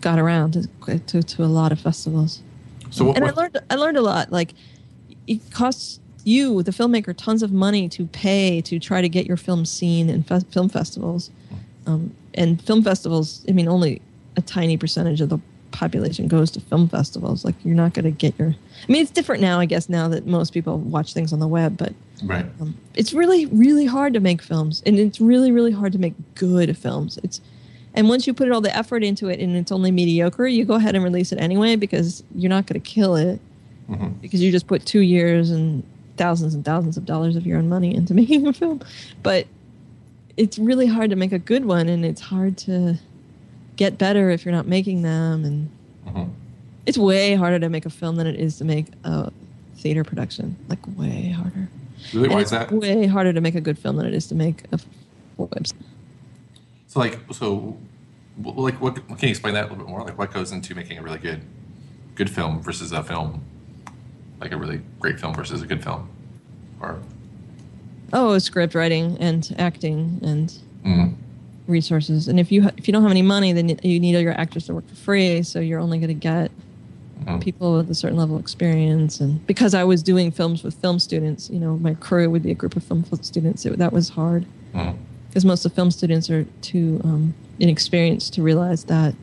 got around to, to, to a lot of festivals. So what, and I learned I learned a lot. Like it costs you, the filmmaker, tons of money to pay to try to get your film seen in fe- film festivals. Um, and film festivals, I mean, only a tiny percentage of the population goes to film festivals. Like you're not going to get your. I mean, it's different now, I guess, now that most people watch things on the web, but right. um, it's really really hard to make films and it's really really hard to make good films it's and once you put all the effort into it and it's only mediocre you go ahead and release it anyway because you're not going to kill it Mhm. because you just put two years and thousands and thousands of dollars of your own money into making a film but it's really hard to make a good one and it's hard to get better if you're not making them and Mhm. it's way harder to make a film than it is to make a theater production like way harder Really? and Why it's is that? way harder to make a good film than it is to make a website. So like so, like what can you explain that a little bit more? Like what goes into making a really good, good film versus a film, like a really great film versus a good film, or Oh, script writing and acting and mm, resources. And if you ha- if you don't have any money, then you need all your actors to work for free. So you're only going to get Mhm. people with a certain level of experience. And because I was doing films with film students, you know, my crew would be a group of film students. It, that was hard mm, because most of film students are too um, inexperienced to realize that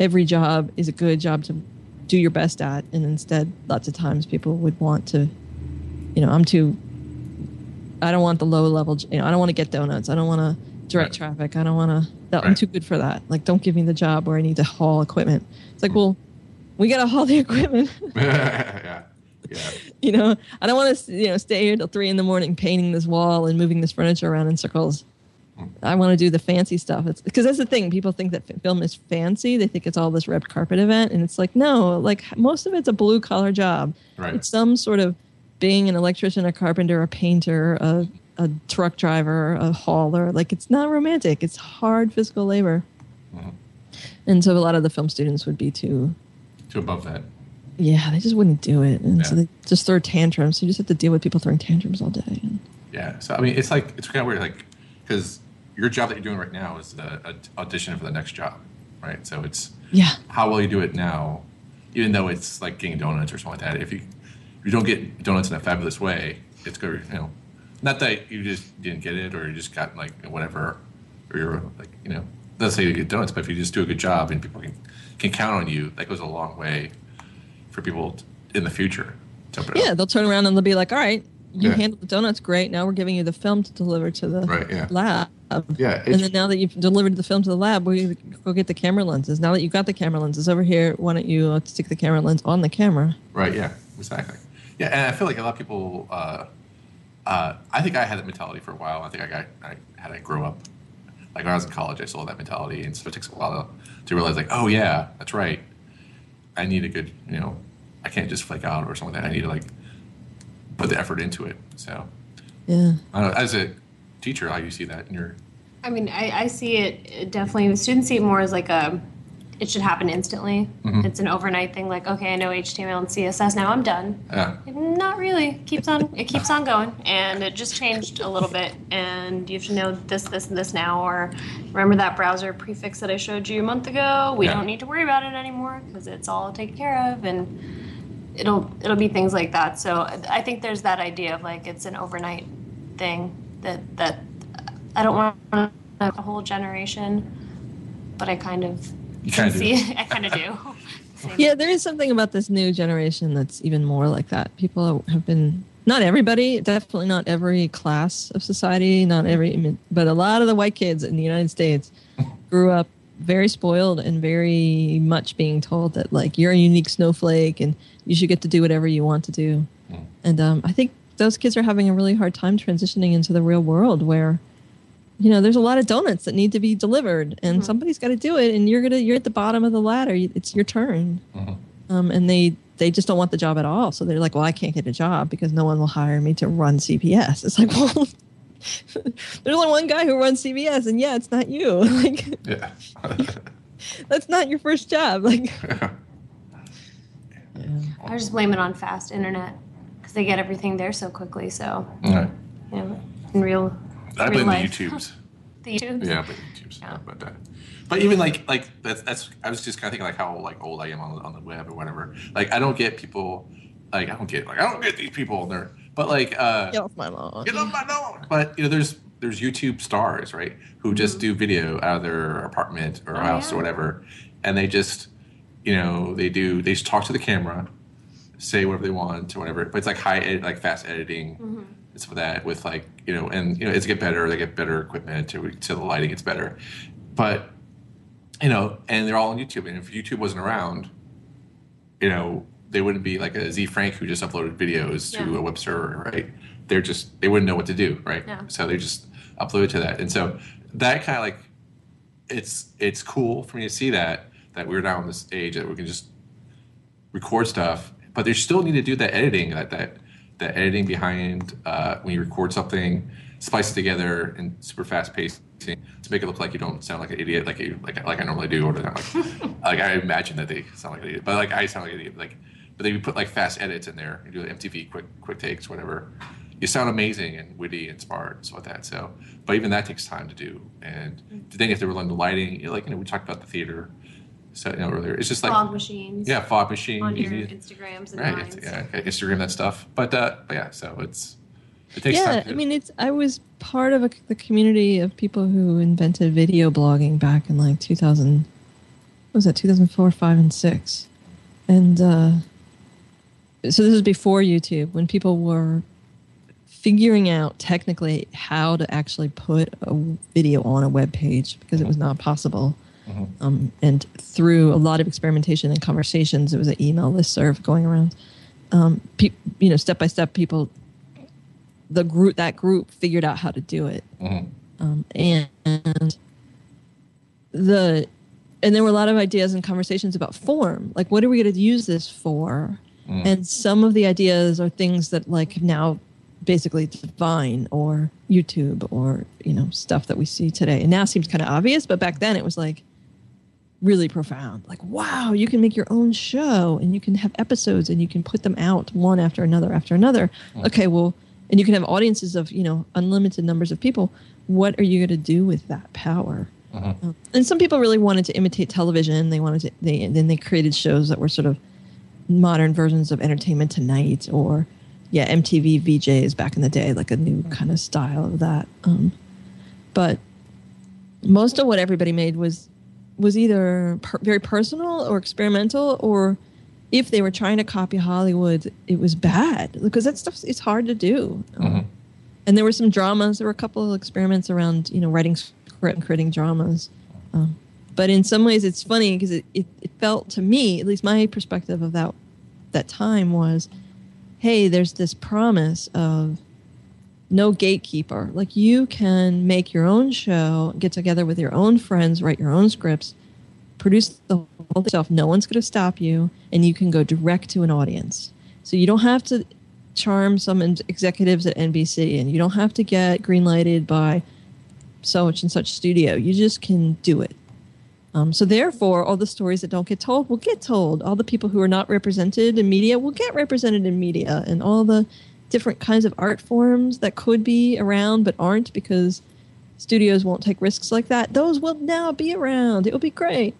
every job is a good job to do your best at and instead lots of times people would want to you know i'm too i don't want the low level you know i don't want to get donuts. I don't want to direct Right. traffic. I don't want to i'm too good for that. Like don't give me the job where i need to haul equipment. It's like well we gotta haul the equipment. Yeah, yeah, you know i don't want to you know stay here till three in the morning painting this wall and moving this furniture around in circles. Hmm. I want to do the fancy stuff. It's because that's the thing. People think that film is fancy. They think it's all this red carpet event. And it's like no like most of it's a blue collar job. Right. it's some sort of being an electrician a carpenter a painter a, a truck driver a hauler like it's not romantic it's hard physical labor Mhm. and so a lot of the film students would be too to above that. yeah they just wouldn't do it and so they just throw tantrums so you just have to deal with people throwing tantrums all day Yeah. So I mean, it's like it's kind of weird, like because your job that you're doing right now is a audition for the next job, right? So it's yeah how well you do it now, even though it's like getting donuts or something like that. If you you don't get donuts in a fabulous way, it's good. You know, not that you just didn't get it or you just got like whatever, or you're like you know, let's say you get donuts, but if you just do a good job and people can can count on you, that goes a long way for people t- in the future. To open Yeah, up. they'll turn around and they'll be like, "All right, you Yeah. handled the donuts great. Now we're giving you the film to deliver to the Right, yeah. lab. Yeah, and then now that you've delivered the film to the lab, we go get the camera lenses. Now that you've got the camera lenses over here, why don't you uh, stick the camera lens on the camera? Right. Yeah. Exactly. Yeah, and I feel like a lot of people. Uh, uh, I think I had that mentality for a while. I think I got I had to grow up. Like when I was in college, I saw that mentality, and so it takes a while to, to realize, like, oh yeah, that's right. I need a good, you know, I can't just flake out or something like that. I need to like put the effort into it. So, Yeah. I don't as a teacher, how you see that in your I mean, I, I see it it definitely. The students see it more as like a, it should happen instantly. Mhm. It's an overnight thing. Like, okay, I know HTML and CSS now. I'm done. yeah Not really. Keeps on. It keeps on going, and it just changed a little bit. And you have to know this, this, and this now. Or remember that browser prefix that I showed you a month ago. We Yeah. don't need to worry about it anymore because it's all taken care of. And it'll it'll be things like that. So I think there's that idea of like it's an overnight thing that that I don't want a whole generation, but I kind of You kinda do. I kind of do. Yeah, there is something about this new generation that's even more like that. People have been not everybody, definitely not every class of society, not every, but a lot of the white kids in the United States grew up very spoiled and very much being told that like you're a unique snowflake and you should get to do whatever you want to do. Mm. And And um, I think those kids are having a really hard time transitioning into the real world where you know, there's a lot of donuts that need to be delivered, and Mm-hmm. somebody's got to do it, and you're gonna you're at the bottom of the ladder. It's your turn, Mhm. um, and they they just don't want the job at all. So they're like, well, I can't get a job because no one will hire me to run CBS. It's like, well. There's only one guy who runs CBS, and yeah, it's not you. Like, Yeah. that's not your first job. Like, yeah. I just blame it on fast internet because they get everything there so quickly. So Right. you know, in real, I real blame the life. YouTubes. the YouTube. Yeah, but YouTube's. Yeah. But uh, but even like like that's that's I was just kind of thinking like how like old I am on the, on the web or whatever. Like I don't get people like I don't get like I don't get these people. They're but like uh, get off my lawn. get off my lawn. But you know, there's there's YouTube stars right who just do video out of their apartment or Oh, house yeah. or whatever, and they just you know they do they just talk to the camera, say whatever they want or whatever. But it's like high edit, like fast editing. Mm-hmm. It's for that with like you know, and you know, it's get better. They get better equipment to to the lighting. It's better, but you know, and they're all on YouTube. And if YouTube wasn't around, you know, they wouldn't be like a Ze Frank who just uploaded videos to a web server, right? They're just they wouldn't know what to do, right? Yeah. So they just upload it to that, and so that kind of like it's it's cool for me to see that that we're now in this age that we can just record stuff, but they still need to do that editing, that that that editing behind uh, when you record something, splice it together in super fast pacing to make it look like you don't sound like an idiot, like you like like I normally do, or like like I imagine that they sound like an idiot, but like I sound like an idiot, like but they put like fast edits in there and do like MTV quick quick takes, whatever. You sound amazing and witty and smart and stuff like that. So, but even that takes time to do, and then you have to learn the lighting. You know, Like you know, we talked about the theater, so you know earlier. It's just like Fog machines. yeah, fog machine. On your Instagrams and right? lines. Yeah, okay, Instagram that stuff. But uh, but yeah, so it's it takes yeah, time. To, I mean, it's. I was part of a, the community of people who invented video blogging back in like 2000. What was that 2004, five, and six, and uh, so this is before YouTube when people were figuring out technically how to actually put a video on a web page because it was not possible. Um, and through a lot of experimentation and conversations, it was an email list listserv going around. Um, pe- you know, step by step, people the group that group figured out how to do it. Mhm. um, and the and there were a lot of ideas and conversations about form. Like what are we going to use this for? And some of the ideas are things that like now basically Vine or youtube or you know stuff that we see today. And now seems kind of obvious but back then it was like really profound. Like wow you can make your own show and you can have episodes and you can put them out one after another after another. Okay well and you can have audiences of you know unlimited numbers of people. What are you going to do with that power? Um, and some people really wanted to imitate television. They wanted to they and then they created shows that were sort of modern versions of entertainment tonight or yeah mtv vjs back in the day like a new kind of style of that. Um, but most of what everybody made was was either per- very personal or experimental or if they were trying to copy hollywood it was bad because that stuff is hard to do. Um, and there were some dramas there were a couple of experiments around you know writing script and creating dramas. Um, but in some ways it's funny because it, it, it felt to me at least my perspective of that that time was hey there's this promise of no gatekeeper. Like you can make your own show get together with your own friends write your own scripts produce the whole thing no one's going to stop you and you can go direct to an audience. So you don't have to charm some ex- executives at nbc and you don't have to get greenlighted by so much and such studio. You just can do it. Um, so therefore, all the stories that don't get told will get told. All the people who are not represented in media will get represented in media, and all the different kinds of art forms that could be around but aren't because studios won't take risks like that. Those will now be around. It will be great.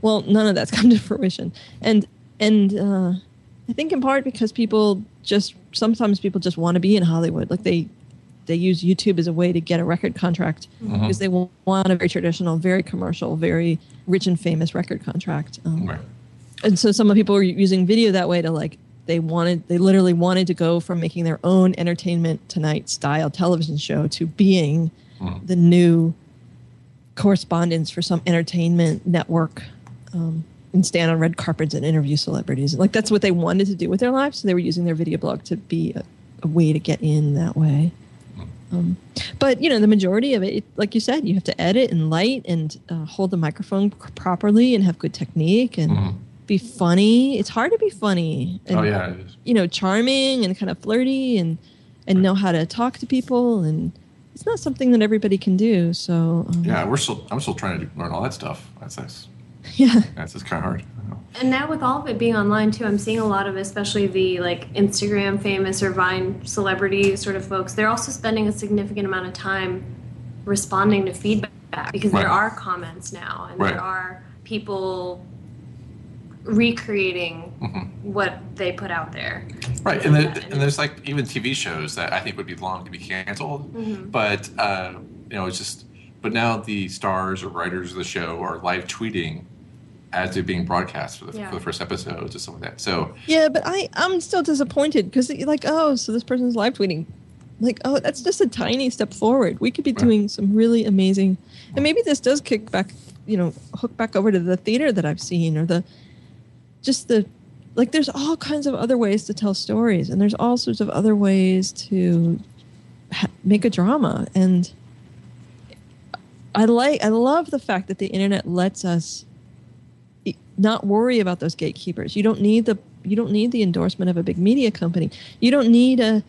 Well, none of that's come to fruition, and and uh, I think in part because people just sometimes people just want to be in Hollywood, like they they use YouTube as a way to get a record contract because they want a very traditional, very commercial, very rich and famous record contract. Um, Right. and so some of people are using video that way to like they wanted they literally wanted to go from making their own entertainment tonight style television show to being the new correspondents for some entertainment network um, and stand on red carpets and interview celebrities. Like that's what they wanted to do with their lives. So they were using their video blog to be a, a way to get in that way. Um, but you know, the majority of it, it, like you said, you have to edit and light and uh, hold the microphone properly and have good technique and Mhm. Be funny. It's hard to be funny. And, oh yeah, it is. You know, charming and kind of flirty and and know how to talk to people and it's not something that everybody can do. So um, yeah. We're still. I'm still trying to learn all that stuff. That's that's yeah, that's just kind of hard. And now with all of it being online too, I'm seeing a lot of especially the like Instagram famous or Vine celebrity sort of folks. They're also spending a significant amount of time responding to feedback because there are comments now and Right. there are people recreating Mm-hmm. what they put out there. Right, and, the, and there's like even TV shows that I think would be long to be canceled, Mhm. but uh, you know, it's just. But now the stars or writers of the show are live tweeting as they're being broadcast for the, Yeah. for the first episodes or something like that. So yeah. But I I'm still disappointed because like oh, so this person's live tweeting. Like oh, that's just a tiny step forward. We could be Right. doing some really amazing, and maybe this does kick back, you know, hook back over to the theater that I've seen or the, just the, like there's all kinds of other ways to tell stories, and there's all sorts of other ways to ha- make a drama, and I like I love the fact that the internet lets us not worry about those gatekeepers. You don't need the you don't need the endorsement of a big media company. You don't need a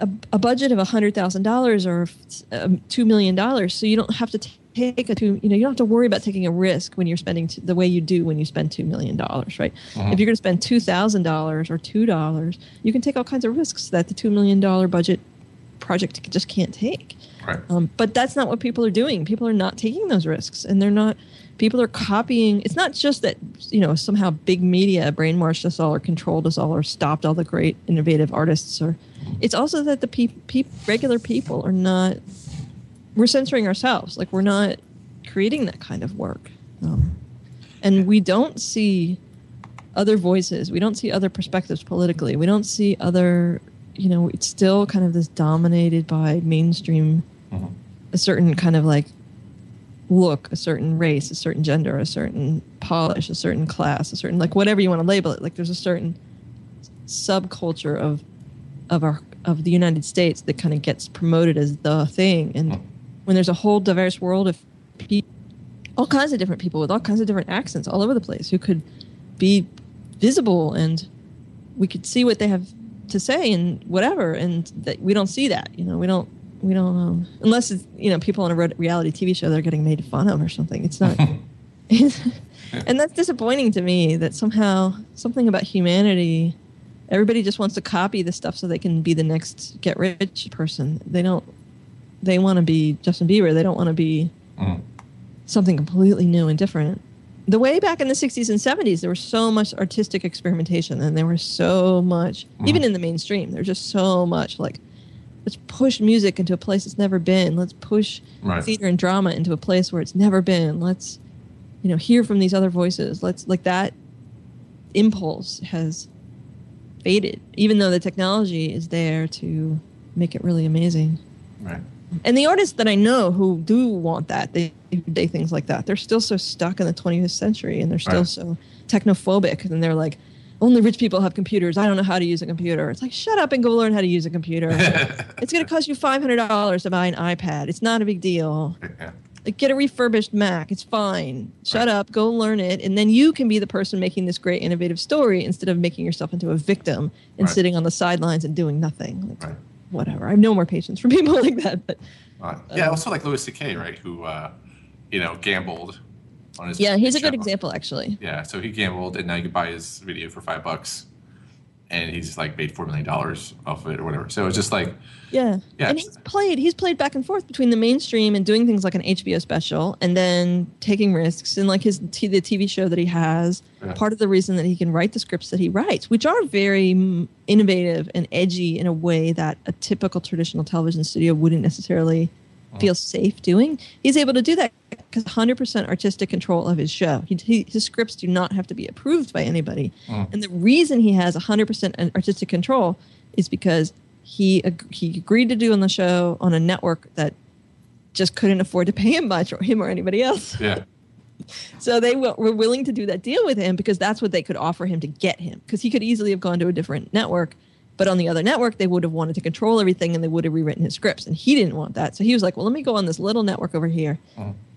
a, a budget of hundred thousand dollars or um, two million dollars, so you don't have to t- take a two. You know, you don't have to worry about taking a risk when you're spending t- the way you do when you spend two million dollars, right? If you're going to spend two thousand dollars or two dollars, you can take all kinds of risks that the two million dollar budget project just can't take. right, Um, but that's not what people are doing. People are not taking those risks, and they're not. People are copying. It's not just that you know somehow big media brainwashed us all, or controlled us all, or stopped all the great innovative artists. Or it's also that the peop peop regular people are not. We're censoring ourselves. Like we're not creating that kind of work, um, and we don't see other voices. We don't see other perspectives politically. We don't see other. You know, it's still kind of this dominated by mainstream Mhm. a certain kind of like look, a certain race, a certain gender, a certain polish, a certain class, a certain like whatever you want to label it. Like there's a certain subculture of of our of the United States that kind of gets promoted as the thing. And when there's a whole diverse world of people, all kinds of different people with all kinds of different accents all over the place who could be visible and we could see what they have to say and whatever and that we don't see that you know we don't we don't um, unless it's you know people on a reality tv show they're getting made fun of or something. It's not and that's disappointing to me that somehow something about humanity everybody just wants to copy the stuff so they can be the next get rich person. They don't they want to be justin bieber they don't want to be Mhm. something completely new and different the way back in the 60s and 70s there was so much artistic experimentation and there was so much even in the mainstream there's just so much like let's push music into a place it's never been let's push Right. theater and drama into a place where it's never been let's you know hear from these other voices let's like that impulse has faded even though the technology is there to make it really amazing right. And the artists that I know who do want that, they they things like that. They're still so stuck in the 20th century, and they're still Right. so technophobic, and they're like, only rich people have computers. I don't know how to use a computer. It's like, shut up and go learn how to use a computer. it's going to cost you five hundred dollars to buy an iPad. It's not a big deal. yeah. Like, get a refurbished Mac. It's fine. Shut Right. up. Go learn it, and then you can be the person making this great innovative story instead of making yourself into a victim and Right. sitting on the sidelines and doing nothing. Like, Right. Whatever. I have no more patience for people like that. But Right. Yeah, also like Louis C.K., right? Who, uh, you know, gambled on his. yeah, he's a good example, actually. Yeah, so he gambled, and now you can buy his video for five bucks, and he's like made four million dollars off of it or whatever. So it's just like, Yeah. Yeah, And he's played he's played back and forth between the mainstream and doing things like an HBO special and then taking risks and like his t- the TV show that he has. Yeah. Part of the reason that he can write the scripts that he writes, which are very innovative and edgy in a way that a typical traditional television studio wouldn't necessarily Uh-huh. feel safe doing. He's able to do that because 100% artistic control of his show. He, he, his scripts do not have to be approved by anybody. Mhm. And the reason he has 100% artistic control is because he ag- he agreed to do on the show on a network that just couldn't afford to pay him much or him or anybody else. yeah, So they w- were willing to do that deal with him because that's what they could offer him to get him. Because he could easily have gone to a different network, But on the other network, they would have wanted to control everything and they would have rewritten his scripts. And he didn't want that. So he was like, well, let me go on this little network over here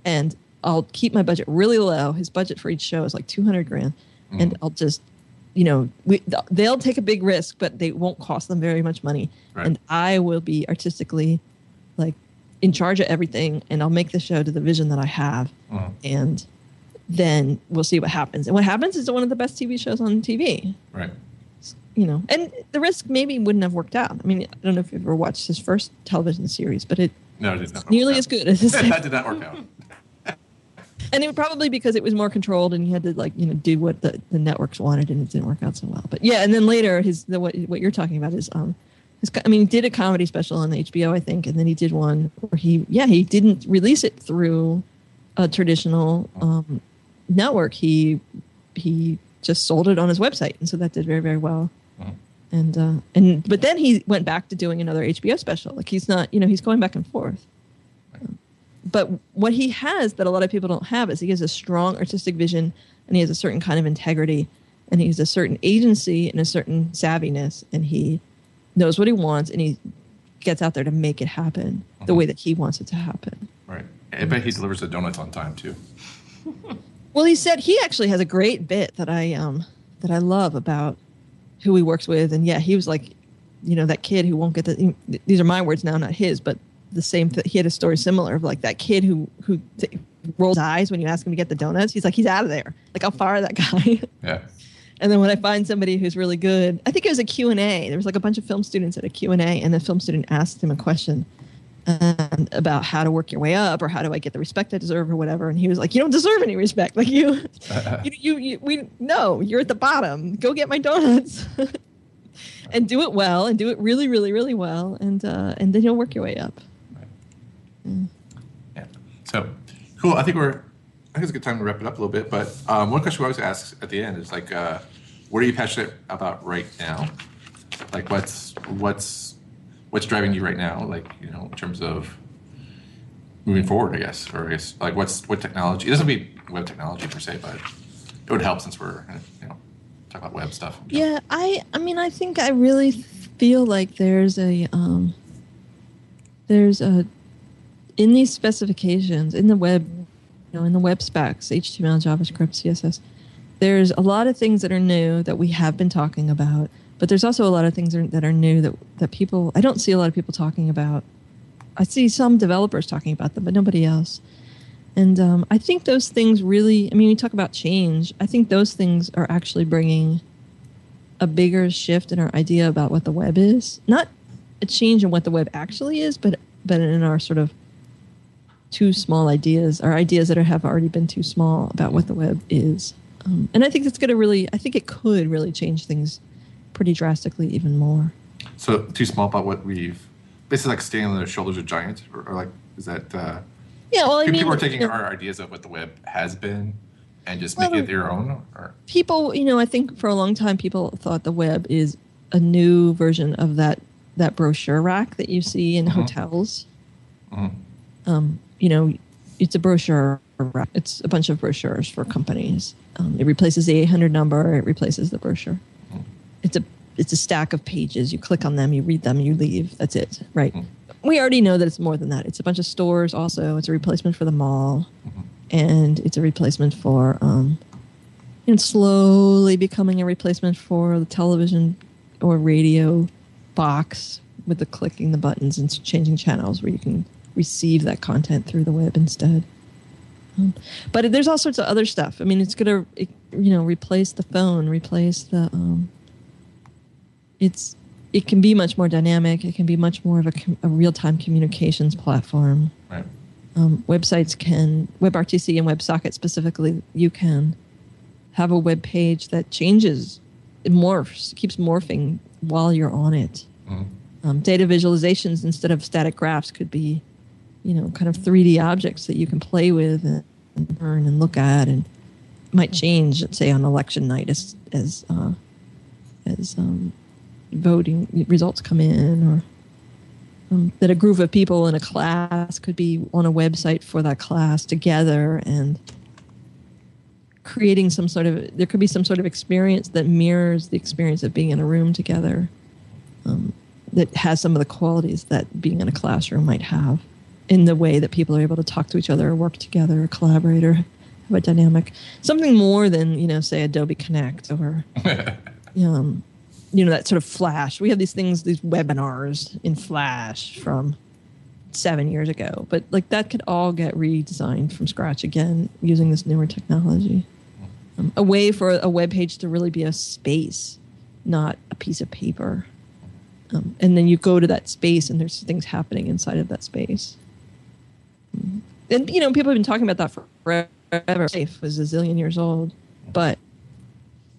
and I'll keep my budget really low. His budget for each show is like 200 grand. And I'll just, you know, we, they'll take a big risk, but they won't cost them very much money. Right. And I will be artistically like in charge of everything and I'll make the show to the vision that I have. Mhm. And then we'll see what happens. And what happens is one of the best TV shows on TV Right. You know, and the risk maybe wouldn't have worked out. I mean, I don't know if you've ever watched his first television series, but it No, it did not. nearly as good as his that did not work out. and it probably because it was more controlled and he had to like you know do what the, the networks wanted and it didn't work out so well. But yeah, and then later his the what what you're talking about is um his I mean he did a comedy special on HBO I think and then he did one where he yeah he didn't release it through a traditional um, network he he just sold it on his website and so that did very very well. And uh, and but then he went back to doing another HBO special. Like he's not, you know, he's going back and forth. But what he has that a lot of people don't have is he has a strong artistic vision and he has a certain kind of integrity and he has a certain agency and a certain savviness and he knows what he wants and he gets out there to make it happen the way that he wants it to happen. Right. I bet he delivers the donuts on time too. Well, he said he actually has a great bit that I um that I love about who he works with, and yeah, he was like, you know, that kid who won't get the. These are my words now, not his, but the same. Th- he had a story similar of like that kid who who t- rolls eyes when you ask him to get the donuts. He's like, he's out of there. Like I'll fire that guy. Yeah. and then when I find somebody who's really good, I think it was a Q and A. There was like a bunch of film students at a Q and A, and the film student asked him a question um, about how to work your way up or how do I get the respect I deserve or whatever. And he was like, "You don't deserve any respect. Like you, you, you, you we no, you're at the bottom. Go get my donuts." and do it well and do it really really really well and uh, and then you'll work your way up Yeah. So cool. I think we're. I think it's a good time to wrap it up a little bit. But um, one question we always ask at the end is like, uh, what are you passionate about right now? Like, what's what's what's driving you right now? Like, you know, in terms of moving forward, I guess, or I guess like what's what technology? It doesn't be web technology per se, but it would help since we're you know talk about web stuff. Yeah, I I mean I think I really feel like there's a um there's a in these specifications in the web you know in the web specs HTML JavaScript CSS there's a lot of things that are new that we have been talking about but there's also a lot of things that are, new that that people I don't see a lot of people talking about I see some developers talking about them but nobody else and um, I think those things really, I mean, we talk about change. I think those things are actually bringing a bigger shift in our idea about what the web is. Not a change in what the web actually is, but but in our sort of too small ideas, our ideas that are, have already been too small about what the web is. Um, and I think it's going to really, I think it could really change things pretty drastically even more. So too small about what we've basically like standing on the shoulders of giants, or, or like is that? Uh, Yeah, well, I people mean, are taking know, our ideas of what the web has been and just Well, making it their own. Or people you know i think for a long time people thought the web is a new version of that that brochure rack that you see in Mhm. hotels Mhm. um, you know it's a brochure rack it's a bunch of brochures for companies um, it replaces the 800 number it replaces the brochure. It's a it's a stack of pages you click on them you read them you leave that's it right Mhm. we already know that it's more than that it's a bunch of stores also it's a replacement for the mall and it's a replacement for um, and slowly becoming a replacement for the television or radio box with the clicking the buttons and changing channels where you can receive that content through the web instead. Um, but there's all sorts of other stuff. I mean, it's going to, you know, replace the phone, replace the. Um, it's it can be much more dynamic. It can be much more of a, a real time communications platform right. um, websites can WebRTC and WebSocket specifically, you can have a web page that changes, it morphs, keeps morphing while you're on it. Mhm. Um, data visualizations instead of static graphs could be, you know, kind of 3D objects that you can play with and, and learn and look at, and might change, let's say, on election night as as uh, as um, voting results come in, or um, that a group of people in a class could be on a website for that class together and creating some sort of there could be some sort of experience that mirrors the experience of being in a room together um, that has some of the qualities that being in a classroom might have in the way that people are able to talk to each other or work together or collaborate or have a dynamic. Something more than, you know, say Adobe Connect or, um, you know, that sort of Flash. We have these things, these webinars in Flash from seven years ago, but like that could all get redesigned from scratch again using this newer technology. Um, a way for a web page to really be a space, not a piece of paper. Um, and then you go to that space and there's things happening inside of that space. Mm. And you know, people have been talking about that forever. Safe was a zillion years old, but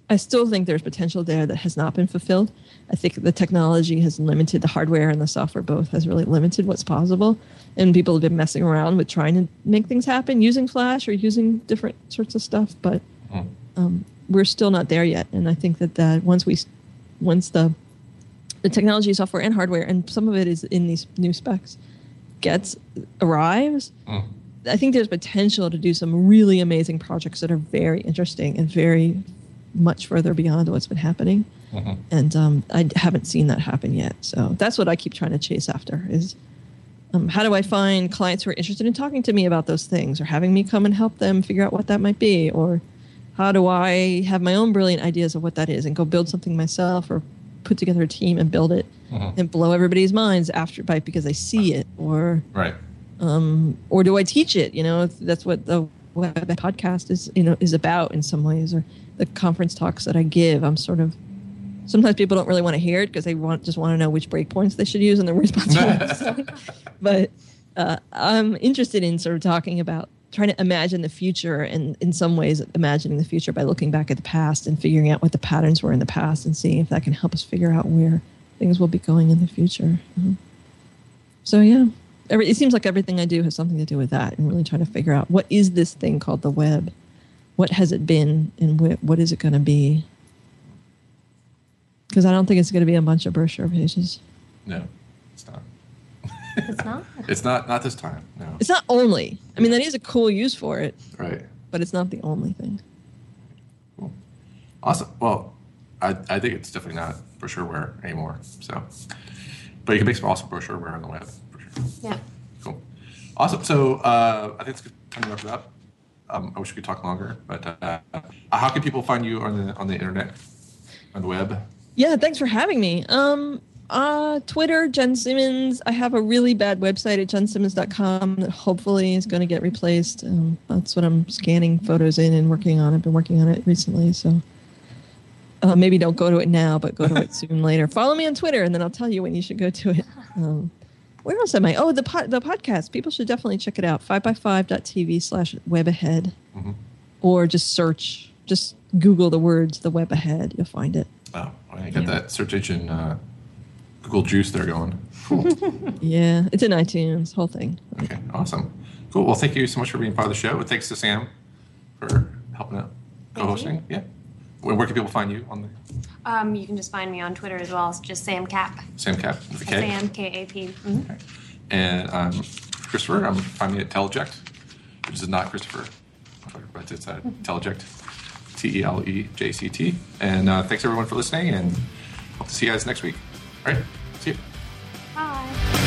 I still think there's potential there that has not been fulfilled. I think the technology has limited the hardware and the software both has really limited what's possible. And people have been messing around with trying to make things happen using Flash or using different sorts of stuff, but um, we're still not there yet. And I think that that once we, once the the technology, software, and hardware, and some of it is in these new specs, gets arrives. I think there's potential to do some really amazing projects that are very interesting and very much further beyond what's been happening. Mm-hmm. And um, I haven't seen that happen yet. So that's what I keep trying to chase after is um, how do I find clients who are interested in talking to me about those things or having me come and help them figure out what that might be? Or how do I have my own brilliant ideas of what that is and go build something myself or put together a team and build it Mhm. and blow everybody's minds after by because they see it or Right. um, or do I teach it? You know, that's what the web podcast is. You know, is about in some ways, or the conference talks that I give. I'm sort of sometimes people don't really want to hear it because they want just want to know which breakpoints they should use in the response. to what I'm saying. but uh, I'm interested in sort of talking about trying to imagine the future and in some ways imagining the future by looking back at the past and figuring out what the patterns were in the past and seeing if that can help us figure out where things will be going in the future. Mhm. So yeah, every, it seems like everything I do has something to do with that, and really trying to figure out what is this thing called the web, what has it been, and wh- what is it going to be? Because I don't think it's going to be a bunch of brochure pages. No, it's not. It's not. It's not. Not this time. No. It's not only. I mean, that is a cool use for it, Right. but it's not the only thing. Cool. Awesome. Well, I, I think it's definitely not brochureware anymore. So, but you can make some awesome brochureware on the web for sure. Yeah. Cool. Awesome. So uh, I think it's good time to wrap it up. Um, I wish we could talk longer, but uh, how can people find you on the on the internet, on the web? Yeah, thanks for having me. Um, uh, Twitter, Jen Simmons. I have a really bad website at jensimmons.com that hopefully is going to get replaced. Um, that's what I'm scanning photos in and working on. I've been working on it recently, so uh, maybe don't go to it now, but go to it soon later. Follow me on Twitter, and then I'll tell you when you should go to it. Um, where else am I? Oh, the pod, the podcast. People should definitely check it out. Five by five.tv slash web ahead, Mhm. or just search, just Google the words the web ahead. You'll find it. Oh, I you got Yeah. that search engine uh, Google Juice there going. Cool. Yeah, it's in iTunes, whole thing. okay. Awesome. Cool. Well, thank you so much for being part of the show. Thanks to Sam for helping out, co-hosting. Yeah. Where, where can people find you on the Um, you can just find me on Twitter as well. It's just Sam Kap. Sam Kap with a K? Sam K A P. Mhm. Okay. And I'm Christopher. I'm find me at Teleject, which is not Christopher, but it's uh, Teleject, T E L E J C T. And uh, thanks everyone for listening, and hope to see you guys next week. All right, see you. Bye.